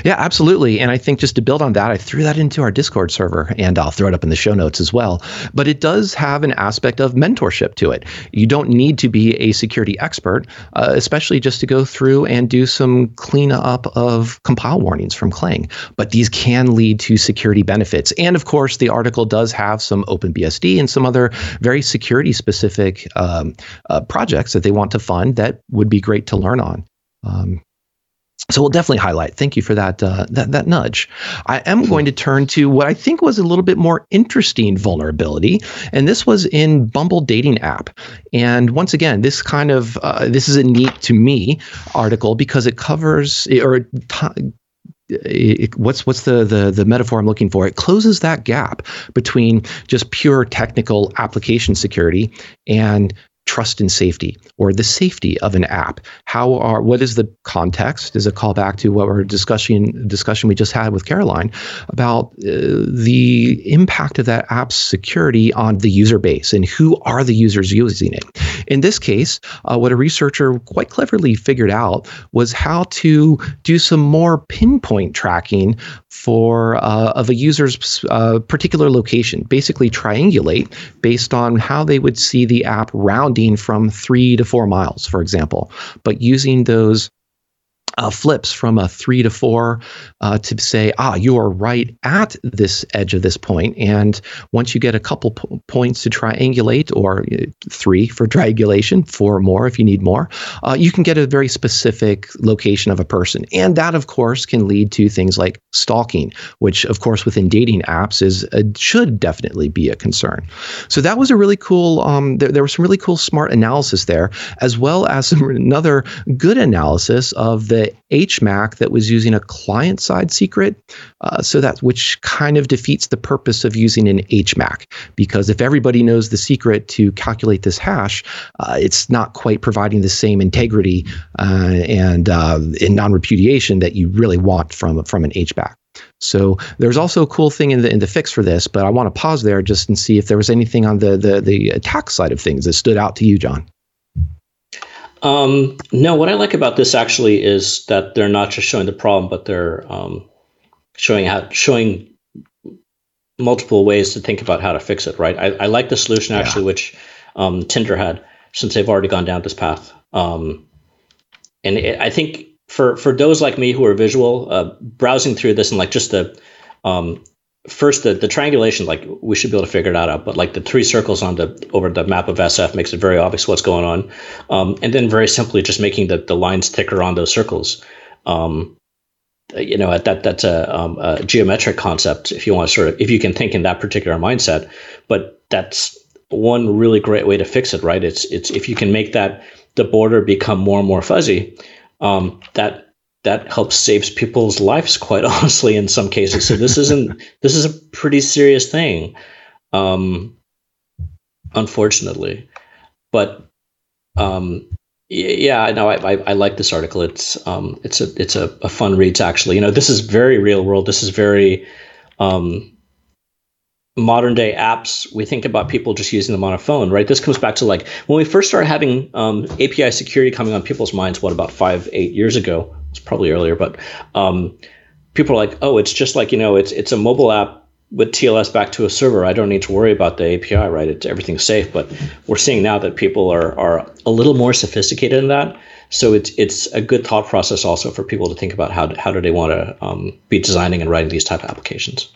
Yeah, absolutely. And I think just to build on that, I threw that into our Discord server and I'll throw it up in the show notes as well. But it does have an aspect of mentorship to it. You don't need to be a security expert, uh, especially just to go through and do some cleanup of compile warnings from Clang. But these can lead to security benefits. And of course, the article does have some OpenBSD and some other very security specific um, uh, projects that they want to fund that would be great to learn on. Um, so we'll definitely highlight. Thank you for that, uh, that that nudge. I am going to turn to what I think was a little bit more interesting vulnerability, and this was in Bumble dating app. And once again, this kind of uh, this is a neat to me article because it covers or t- it, what's what's the, the the metaphor I'm looking for? It closes that gap between just pure technical application security and trust and safety or the safety of an app. How are what is the context? Is a call back to what we're discussing discussion we just had with caroline about uh, the impact of that app's security on the user base and who are the users using it? In this case, uh, what a researcher quite cleverly figured out was how to do some more pinpoint tracking for uh, of a user's uh, particular location. Basically, triangulate based on how they would see the app rounding from three to four miles, for example, but using those uh, flips from a three to four uh, to say, ah, you are right at this edge of this point. And once you get a couple p- points to triangulate, or uh, three for triangulation, four more if you need more, uh, you can get a very specific location of a person. And that, of course, can lead to things like stalking, which, of course, within dating apps is should definitely be a concern. So that was a really cool. Um, there, there was some really cool smart analysis there, as well as some *laughs* another good analysis of the HMAC that was using a client side secret. Uh, so that which kind of defeats the purpose of using an HMAC because if everybody knows the secret to calculate this hash, uh, it's not quite providing the same integrity uh, and uh, in non-repudiation that you really want from from an HMAC. So there's also a cool thing in the in the fix for this, but I want to pause there just and see if there was anything on the the the attack side of things that stood out to you, John. Um, no, what I like about this actually is that they're not just showing the problem, but they're um, showing how showing multiple ways to think about how to fix it. Right. I, I like the solution actually, yeah. which um, Tinder had, since they've already gone down this path. Um, and it, I think for for those like me who are visual, uh, browsing through this and like just the um, first the, the triangulation like we should be able to figure that out but like the three circles on the over the map of sf makes it very obvious what's going on. Um, and then very simply just making the, the lines thicker on those circles. Um, you know that that's a, um, a, geometric concept if you want to sort of if you can think in that particular mindset but that's one really great way to fix it right? It's it's if you can make that the border become more and more fuzzy um, that that helps saves people's lives quite *laughs* honestly in some cases. So this isn't this is a pretty serious thing um unfortunately. But um yeah no I, I, I like this article. It's um it's a it's a, a fun read to actually you know this is very real world. This is very um modern day apps. We think about people just using them on a phone right? This comes back to like when we first started having um, api security coming on people's minds what about five eight years ago it's probably earlier, but um, people are like, oh, it's just like you know, it's it's a mobile app with TLS back to a server. I don't need to worry about the API, right? It's everything's safe. But we're seeing now that people are are a little more sophisticated in that. So it's it's a good thought process also for people to think about how how do they want to um, be designing and writing these type of applications.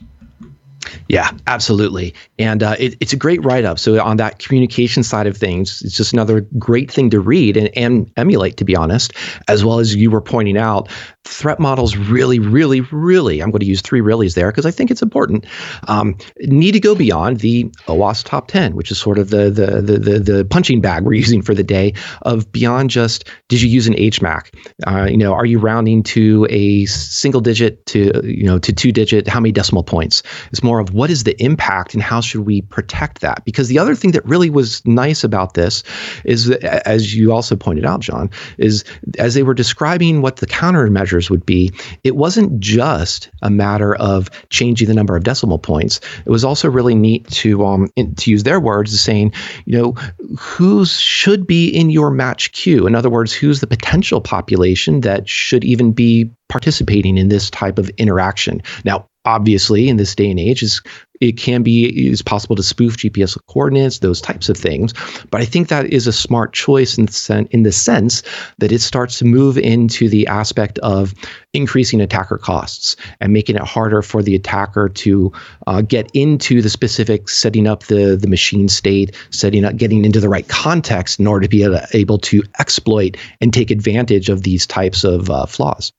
Yeah, absolutely. And uh, it, it's a great write up. So, on that communication side of things, it's just another great thing to read and, and emulate, to be honest, as well as you were pointing out threat models really, really, really, I'm going to use three reallys there because I think it's important, um, need to go beyond the OWASP top 10, which is sort of the, the, the, the, the punching bag we're *laughs* using for the day of beyond just, did you use an HMAC? Uh, you know, are you rounding to a single digit to, you know, to two digit? How many decimal points? It's more of what is the impact and how should we protect that? Because the other thing that really was nice about this is, that, as you also pointed out, John, is as they were describing what the countermeasures would be, it wasn't just a matter of changing the number of decimal points. It was also really neat to um in, to use their words, saying, you know, who should be in your match queue. In other words, who's the potential population that should even be participating in this type of interaction. Now, obviously in this day and age is it can be is possible to spoof GPS coordinates, those types of things. But I think that is a smart choice in, sen- in the sense that it starts to move into the aspect of increasing attacker costs and making it harder for the attacker to uh, get into the specific setting up the, the machine state, setting up, getting into the right context in order to be able, to exploit and take advantage of these types of uh, flaws.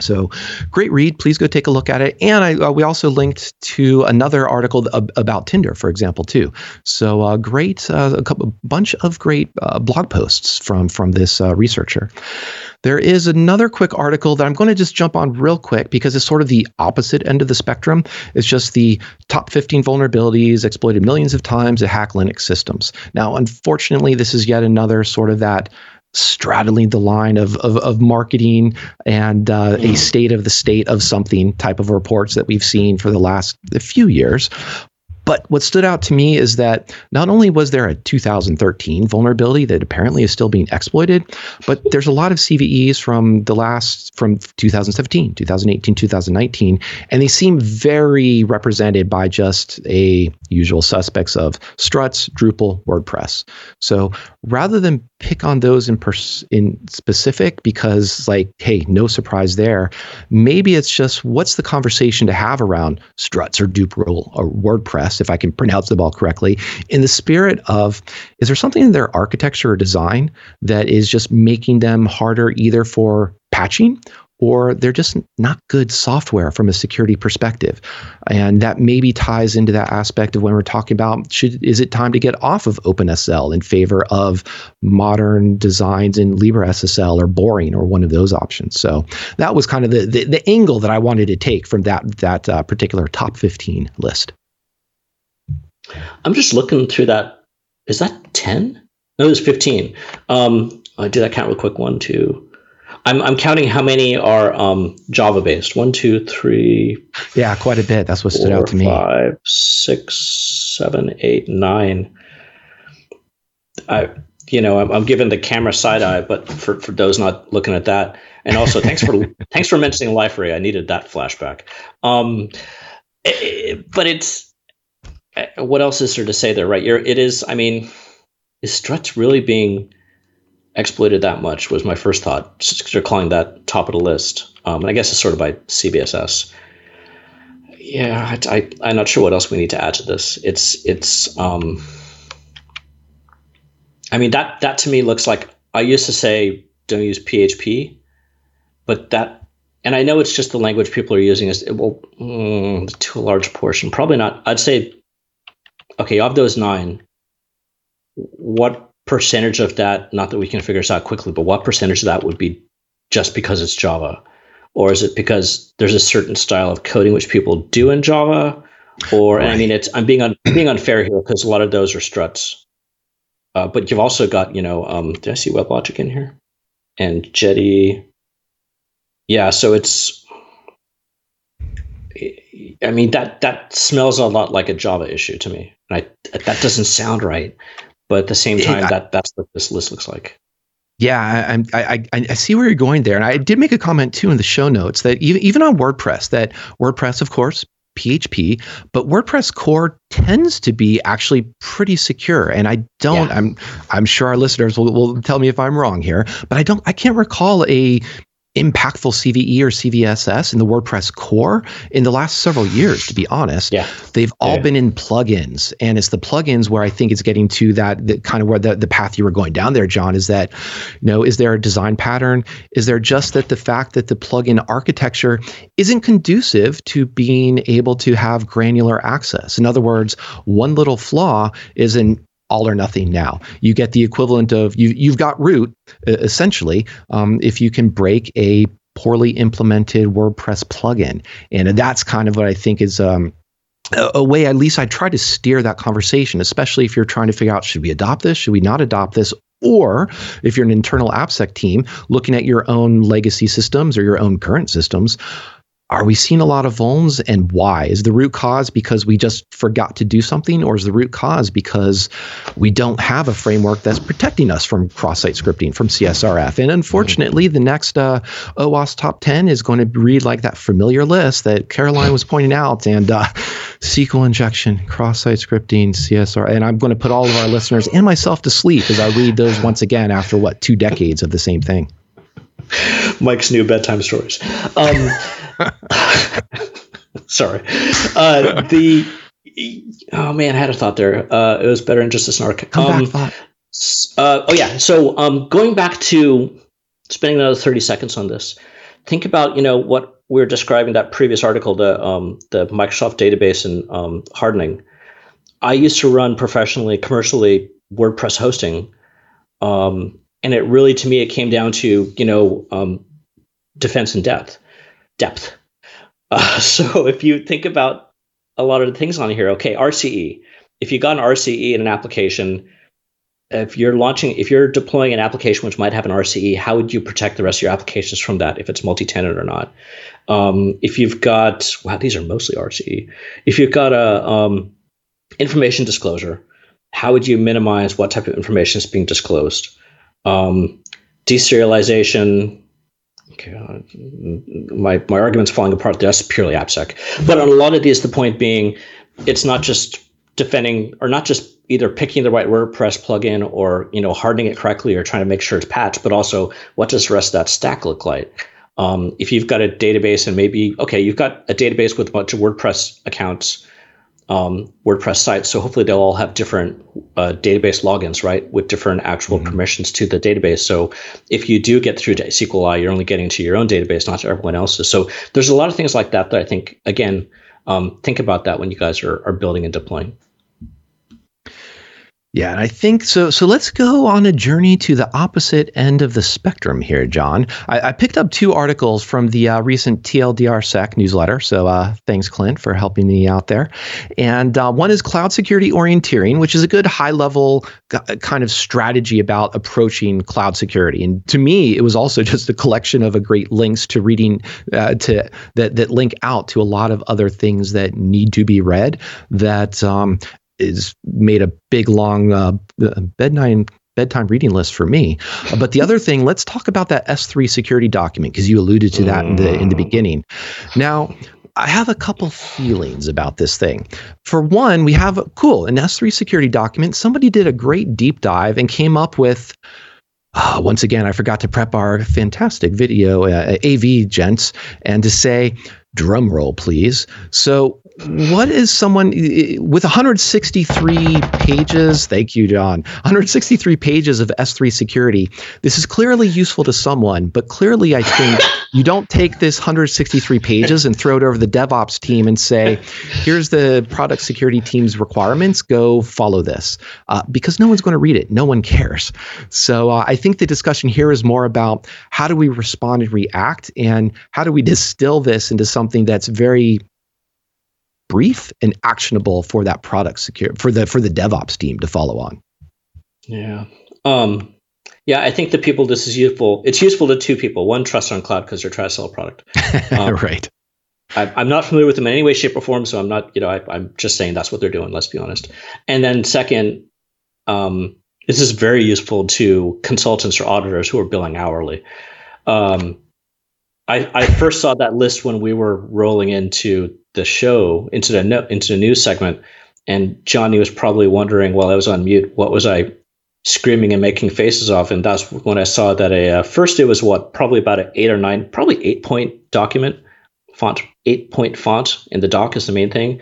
So, great read. Please go take a look at it. And I, uh, we also linked to another article ab- about Tinder, for example, too. So, uh, great, uh, a couple, bunch of great uh, blog posts from from this uh, researcher. There is another quick article that I'm going to just jump on real quick because it's sort of the opposite end of the spectrum. It's just the top 15 vulnerabilities exploited millions of times to hack Linux systems. Now, unfortunately, this is yet another sort of that straddling the line of of, of marketing and uh, a state of the state of something type of reports that we've seen for the last few years. But what stood out to me is that not only was there a 2013 vulnerability that apparently is still being exploited, but there's a lot of CVEs from the last from 2017, 2018, 2019, and they seem very represented by just a usual suspects of struts, Drupal, WordPress. So rather than pick on those in pers- in specific because like hey, no surprise there, maybe it's just what's the conversation to have around struts or Drupal or WordPress if I can pronounce them all correctly in the spirit of is there something in their architecture or design that is just making them harder either for patching or they're just not good software from a security perspective. And that maybe ties into that aspect of when we're talking about should is it time to get off of OpenSSL in favor of modern designs in LibreSSL or boring or one of those options. So that was kind of the the, the angle that I wanted to take from that that uh, particular top 15 list. I'm just looking through that. Is that 10? No, it was 15. Um, I did that count real quick. One, two, I'm, I'm counting how many are um, Java based. One, two, three. Yeah, quite a bit. That's what stood out to me. Five, six, seven, eight, nine. I, you know, I'm, I'm giving the camera side eye, but for, for those not looking at that, and also thanks for *laughs* thanks for mentioning Liferay. I needed that flashback. Um, it, eh, but it's eh, what else is there to say there, right? You're, it is. I mean, is Struts really being exploited that much was my first thought. They're calling that top of the list, um, and I guess it's sort of by CVSS. Yeah, I, I, am not sure what else we need to add to this. It's it's. Um, I mean that that to me looks like I used to say don't use PHP, but that and I know it's just the language people are using is well mm, to a large portion. Probably not. I'd say okay of those nine, what percentage of that, not that we can figure this out quickly, but what percentage of that would be just because it's Java? Or is it because there's a certain style of coding which people do in Java? Or right. I mean, it's I'm being un, being unfair here because a lot of those are struts. Uh, but you've also got, you know, um, did I see WebLogic in here? And Jetty. Yeah, so it's. I mean that that smells a lot like a Java issue to me, and I that doesn't sound right. But at the same time, it, that that's what this list looks like. Yeah, I, I, I, I see where you're going there, and I did make a comment too in the show notes that even even on WordPress, that WordPress, of course, PHP, but WordPress core tends to be actually pretty secure. And I don't, yeah. I'm I'm sure our listeners will, will tell me if I'm wrong here, but I don't I can't recall a impactful CVE or CVSS in the WordPress core in the last several years, to be honest. Yeah. They've all yeah. been in plugins. And it's the plugins where I think it's getting to that, that kind of where the, the path you were going down there, John, is that, you know, is there a design pattern? Is there just that the fact that the plugin architecture isn't conducive to being able to have granular access? In other words, one little flaw is an all or nothing now. You get the equivalent of you you've got root essentially um, if you can break a poorly implemented WordPress plugin, and that's kind of what I think is. Um, a, a way, at least I try to steer that conversation, especially if you're trying to figure out should we adopt this, should we not adopt this, or if you're an internal AppSec team looking at your own legacy systems or your own current systems, are we seeing a lot of vulns and why? Is the root cause because we just forgot to do something, or is the root cause because we don't have a framework that's protecting us from cross site scripting, from CSRF? And unfortunately, the next uh, OWASP top 10 is going to read like that familiar list that Caroline was pointing out and uh, SQL injection, cross site scripting, CSR. And I'm going to put all of our listeners and myself to sleep as I read those once again after what, two decades of the same thing. Mike's new bedtime stories. Um, *laughs* sorry. Uh, the oh man, I had a thought there. Uh, it was better in just a snark. Come um, back, uh, oh yeah. So um, going back to spending another thirty seconds on this. Think about you know what we are describing that previous article, the um, the Microsoft database and um, hardening. I used to run professionally, commercially WordPress hosting. Um, and it really to me it came down to you know um, defense and depth depth uh, *laughs* so if you think about a lot of the things on here okay rce if you got an rce in an application if you're launching if you're deploying an application which might have an rce how would you protect the rest of your applications from that if it's multi-tenant or not um, if you've got wow these are mostly rce if you've got a um, information disclosure. How would you minimize what type of information is being disclosed? Um, deserialization. Okay, uh, my my argument's falling apart. That's purely AppSec. But on a lot of these, the point being, it's not just defending or not just either picking the right WordPress plugin or you know hardening it correctly or trying to make sure it's patched, but also what does the rest of that stack look like? Um, if you've got a database and maybe okay, you've got a database with a bunch of WordPress accounts, um, WordPress sites, so hopefully they'll all have different uh, database logins, right, with different actual mm-hmm. permissions to the database. So if you do get through to SQLi, you're only getting to your own database, not to everyone else's. So there's a lot of things like that that I think again. Um, think about that when you guys are, are building and deploying. Yeah, and I think so. So let's go on a journey to the opposite end of the spectrum here, John. I, I picked up two articles from the uh, recent TLDR Sec newsletter. So uh, thanks, Clint, for helping me out there. And uh, one is cloud security orienteering, which is a good high level kind of strategy about approaching cloud security. And to me, it was also *laughs* just a collection of a great links to reading uh, to that that link out to a lot of other things that need to be read. That um, is made a big long uh, bedtime bedtime reading list for me. But the other thing, let's talk about that S3 security document because you alluded to that in the in the mm. beginning. Now, I have a couple feelings about this thing. For one, we have cool an S3 security document. Somebody did a great deep dive and came up with. Uh, once again, I forgot to prep our fantastic video uh, AV gents and to say, drum roll, please. So what is someone with 163 pages? Thank you, John. 163 pages of S3 security. This is clearly useful to someone, but clearly, I think *laughs* you don't take this 163 pages and throw it over the DevOps team and say, here's the product security team's requirements. Go follow this. Uh, because no one's going to read it. No one cares. So uh, I think the discussion here is more about how do we respond and react and how do we distill this into something that's very brief and actionable for that product secure for the for the DevOps team to follow on. Yeah. Um, yeah, I think the people this is useful. It's useful to two people. One, trust on cloud because they're trying to sell a product. *laughs* Um, right. I, am not familiar with them in any way, shape, or form, so I'm not. You know, I, am just saying that's what they're doing. Let's be honest. And then second, um, this is very useful to consultants or auditors who are billing hourly. Um, I, I first saw that list when we were rolling into the show into the no, into the news segment, and Johnny was probably wondering while I was on mute, what was I screaming and making faces off? And that's when I saw that a uh, first it was what probably about an eight or nine, probably eight point document font, eight point font, in the doc is the main thing.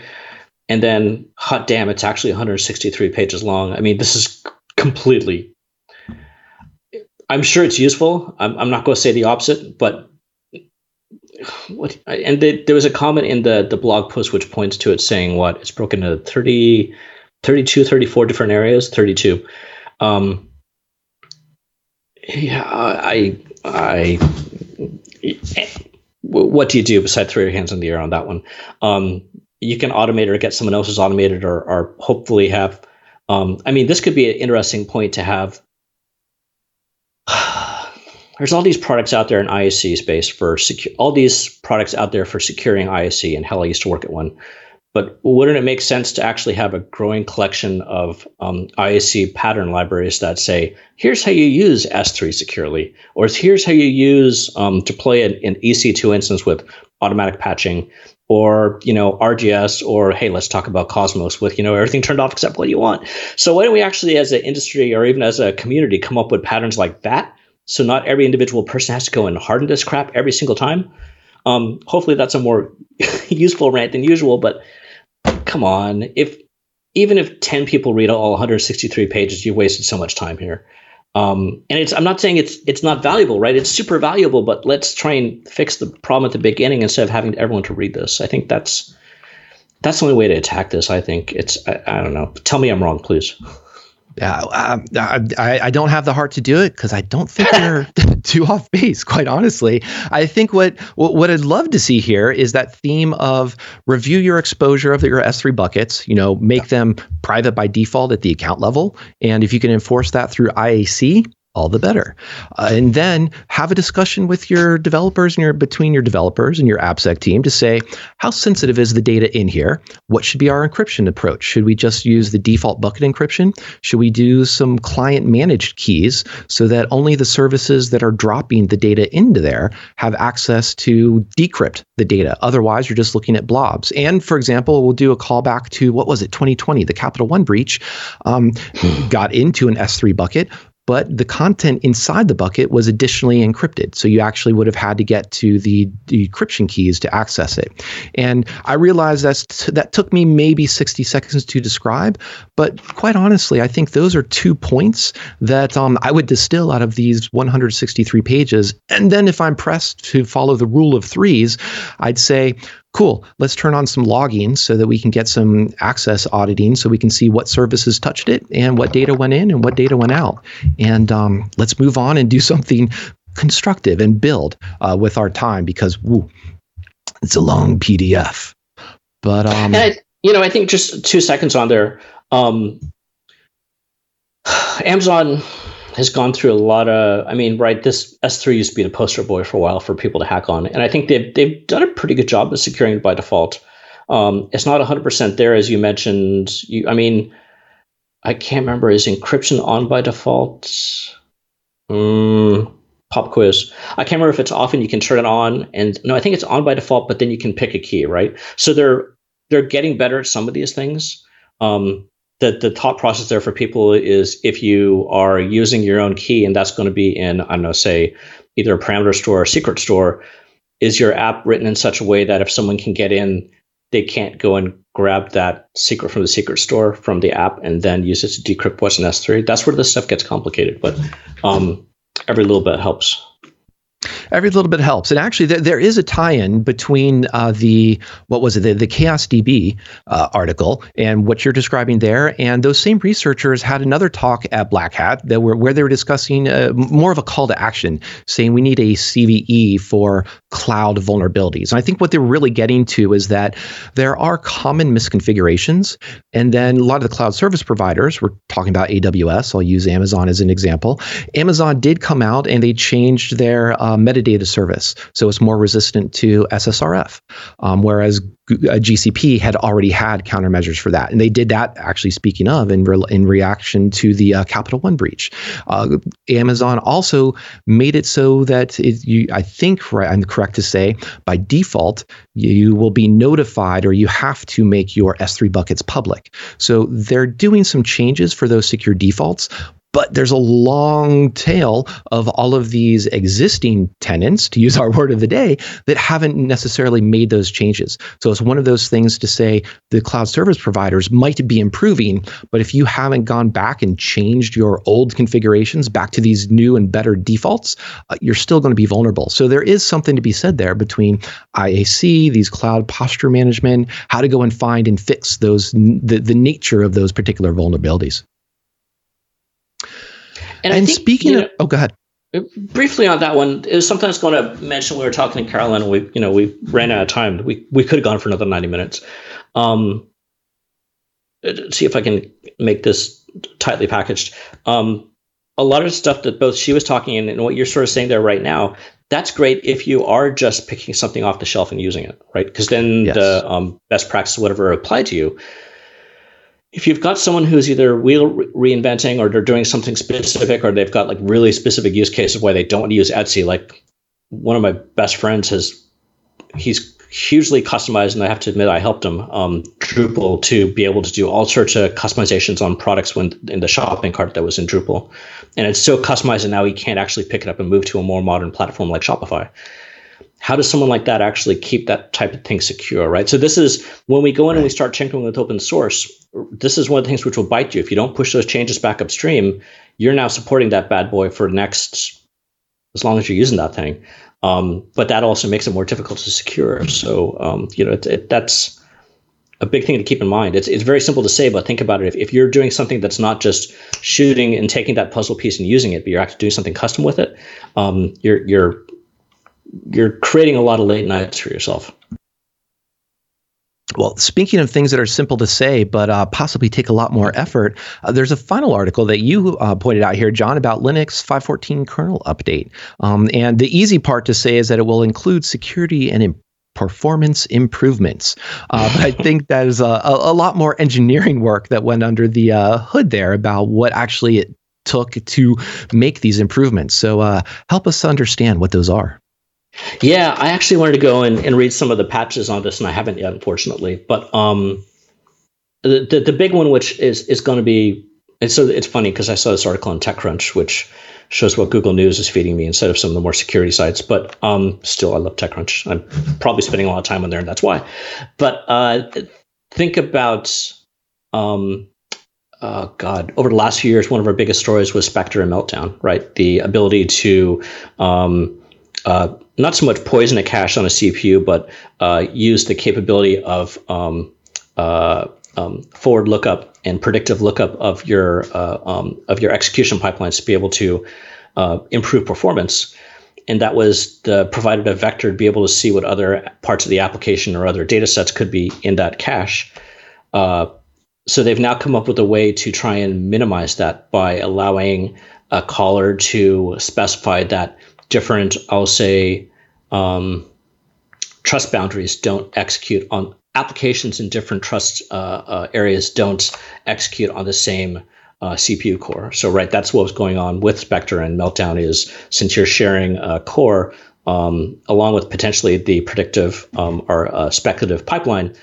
And then, hot damn, it's actually 163 pages long. I mean, this is completely. I'm sure it's useful. I'm, I'm not going to say the opposite, but what and the, there was a comment in the the blog post which points to it saying what? It's broken into 30 32 34 different areas? 32 um yeah i i what do you do besides throw your hands in the air on that one? Um you can automate or get someone else's automated or, or hopefully have um i mean this could be an interesting point to have *sighs* there's all these products out there in ISC space for secure, all these products out there for securing ISC. And hell, I used to work at one. But wouldn't it make sense to actually have a growing collection of um, ISC pattern libraries that say, here's how you use S3 securely, or here's how you use um, deploy an, an EC2 instance with automatic patching, or you know RDS, or hey, let's talk about Cosmos with you know everything turned off except what you want. So why don't we actually, as an industry or even as a community, come up with patterns like that? So not every individual person has to go and harden this crap every single time. Um, hopefully that's a more *laughs* useful rant than usual, but come on. If even if 10 people read all 163 pages, you've wasted so much time here. Um, and it's I'm not saying it's it's not valuable, right? It's super valuable, but let's try and fix the problem at the beginning instead of having everyone to read this. I think that's that's the only way to attack this. I think it's I, I don't know. Tell me I'm wrong, please. *laughs* Uh, I, I don't have the heart to do it because I don't think they're *laughs* *laughs* too off base. Quite honestly, I think what, what what I'd love to see here is that theme of review your exposure of your S3 buckets. You know, make them private by default at the account level, and if you can enforce that through IAC, all the better. Uh, and then have a discussion with your developers and your between your developers and your AppSec team to say how sensitive is the data in here? What should be our encryption approach? Should we just use the default bucket encryption? Should we do some client managed keys so that only the services that are dropping the data into there have access to decrypt the data? Otherwise, you're just looking at blobs. And for example, we'll do a callback to what was it, 2020, the Capital One breach um, *sighs* got into an S3 bucket but the content inside the bucket was additionally encrypted. So you actually would have had to get to the decryption keys to access it. And I realized that that took me maybe 60 seconds to describe, but quite honestly, I think those are two points that um, I would distill out of these 163 pages. And then if I'm pressed to follow the rule of threes, I'd say, cool, let's turn on some logging so that we can get some access auditing so we can see what services touched it and what data went in and what data went out. And um, let's move on and do *laughs* something constructive and build uh, with our time because woo, it's a long PDF. But um, I, you know, I think just two seconds on there. Um, *sighs* Amazon has gone through a lot of. I mean, right, this S3 used to be the poster boy for a while for people to hack on, and I think they've they've done a pretty good job of securing it by default. Um, it's not 100% there, as you mentioned. You, I mean, I can't remember. Is encryption on by default? Mm, pop quiz. I can't remember if it's off and you can turn it on. And no, I think it's on by default, but then you can pick a key, right? So they're they're getting better at some of these things. Um, the, the thought process there for people is if you are using your own key and that's going to be in, I don't know, say either a parameter store or a secret store, is your app written in such a way that if someone can get in, they can't go and grab that secret from the secret store from the app and then use it to decrypt what's in S3. That's where this stuff gets complicated, but um, every little bit helps. Every little bit helps. And actually, there, there is a tie-in between uh, the what was it the, the Chaos DB uh, article and what you're describing there. And those same researchers had another talk at Black Hat that were where they were discussing uh, more of a call to action, saying we need a CVE for cloud vulnerabilities. And I think what they're really getting to is that there are common misconfigurations, and then a lot of the cloud service providers. We're talking about AWS. I'll use Amazon as an example. Amazon did come out and they changed their uh, metadata service. So it's more resistant to SSRF, um, whereas GCP had already had countermeasures for that. And they did that, actually, speaking of, in, re- in reaction to the uh, Capital One breach. Uh, Amazon also made it so that it, you, I think, right, I'm correct to say, by default, you will be notified or you have to make your S3 buckets public. So they're doing some changes for those secure defaults, but there's a long tail of all of these existing tenants, to use our word of the day, that haven't necessarily made those changes. So it's one of those things to say the cloud service providers might be improving, but if you haven't gone back and changed your old configurations back to these new and better defaults, uh, you're still going to be vulnerable. So there is something to be said there between IAC, these cloud posture management, how to go and find and fix those the, the nature of those particular vulnerabilities. And, and think, speaking you know, of, oh, go ahead. Briefly on that one, it was something I was going to mention. We were talking to Caroline, and we, you know, we ran out of time. We we could have gone for another ninety minutes. Um, see if I can make this tightly packaged. Um, a lot of stuff that both she was talking and, and what you're sort of saying there right now, that's great if you are just picking something off the shelf and using it, right? Because then yes. the um, best practice, whatever, apply to you if you've got someone who's either wheel reinventing or they're doing something specific or they've got like really specific use cases why they don't want to use Etsy, like one of my best friends has, he's hugely customized, and I have to admit I helped him um, Drupal to be able to do all sorts of customizations on products when in the shopping cart that was in Drupal, and it's so customized, and now he can't actually pick it up and move to a more modern platform like Shopify how does someone like that actually keep that type of thing secure, right? So this is when we go in and we start tinkering with open source. This is one of the things which will bite you if you don't push those changes back upstream. You're now supporting that bad boy for next as long as you're using that thing. Um, but that also makes it more difficult to secure. So um, you know it, it, that's a big thing to keep in mind. It's it's very simple to say, but think about it. If, if you're doing something that's not just shooting and taking that puzzle piece and using it, but you're actually doing something custom with it, um, you're you're you're creating a lot of late nights for yourself. well, speaking of things that are simple to say, but uh, possibly take a lot more effort, uh, there's a final article that you uh, pointed out here, John, about Linux 5.14 kernel update. Um, and the easy part to say is that it will include security and performance improvements. Uh, I think that is a, a, lot more engineering work that went under the uh, hood there about what actually it took to make these improvements. So uh, help us understand what those are. Yeah, I actually wanted to go and, and read some of the patches on this, and I haven't yet, unfortunately. But um, the, the, the big one, which is is going to be, and so it's funny because I saw this article on TechCrunch, which shows what Google News is feeding me instead of some of the more security sites. But um, still, I love TechCrunch. I'm probably spending a lot of time on there, and that's why. But uh, think about, um, uh, God, over the last few years, one of our biggest stories was Spectre and Meltdown, right? The ability to um, uh, not so much poison a cache on a CPU, but uh, use the capability of um, uh, um, forward lookup and predictive lookup of your uh, um, of your execution pipelines to be able to uh, improve performance. And that was the, provided a vector to be able to see what other parts of the application or other data sets could be in that cache. Uh, so they've now come up with a way to try and minimize that by allowing a caller to specify that different, I'll say, um, trust boundaries don't execute on applications in different trust uh, uh, areas don't execute on the same uh, CPU core. So right, that's what was going on with Spectre and Meltdown is since you're sharing a core um, along with potentially the predictive um, or uh, speculative pipeline,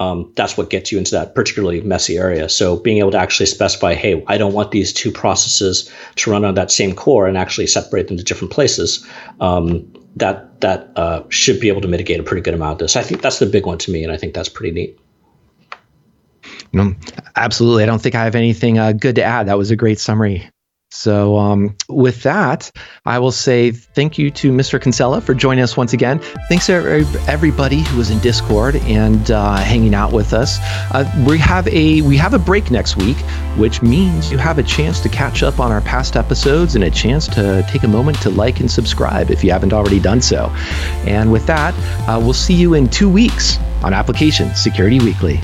um, that's what gets you into that particularly messy area. So being able to actually specify, hey, I don't want these two processes to run on that same core and actually separate them to different places. Um, that that uh, should be able to mitigate a pretty good amount of this. I think that's the big one to me, and I think that's pretty neat. No, absolutely. I don't think I have anything uh, good to add. That was a great summary. So, um, with that, I will say thank you to Mr. Kinsella for joining us once again. Thanks to everybody who was in Discord and uh, hanging out with us. Uh, we have a we have a break next week, which means you have a chance to catch up on our past episodes and a chance to take a moment to like and subscribe if you haven't already done so. And with that, uh, we'll see you in two weeks on Application Security Weekly.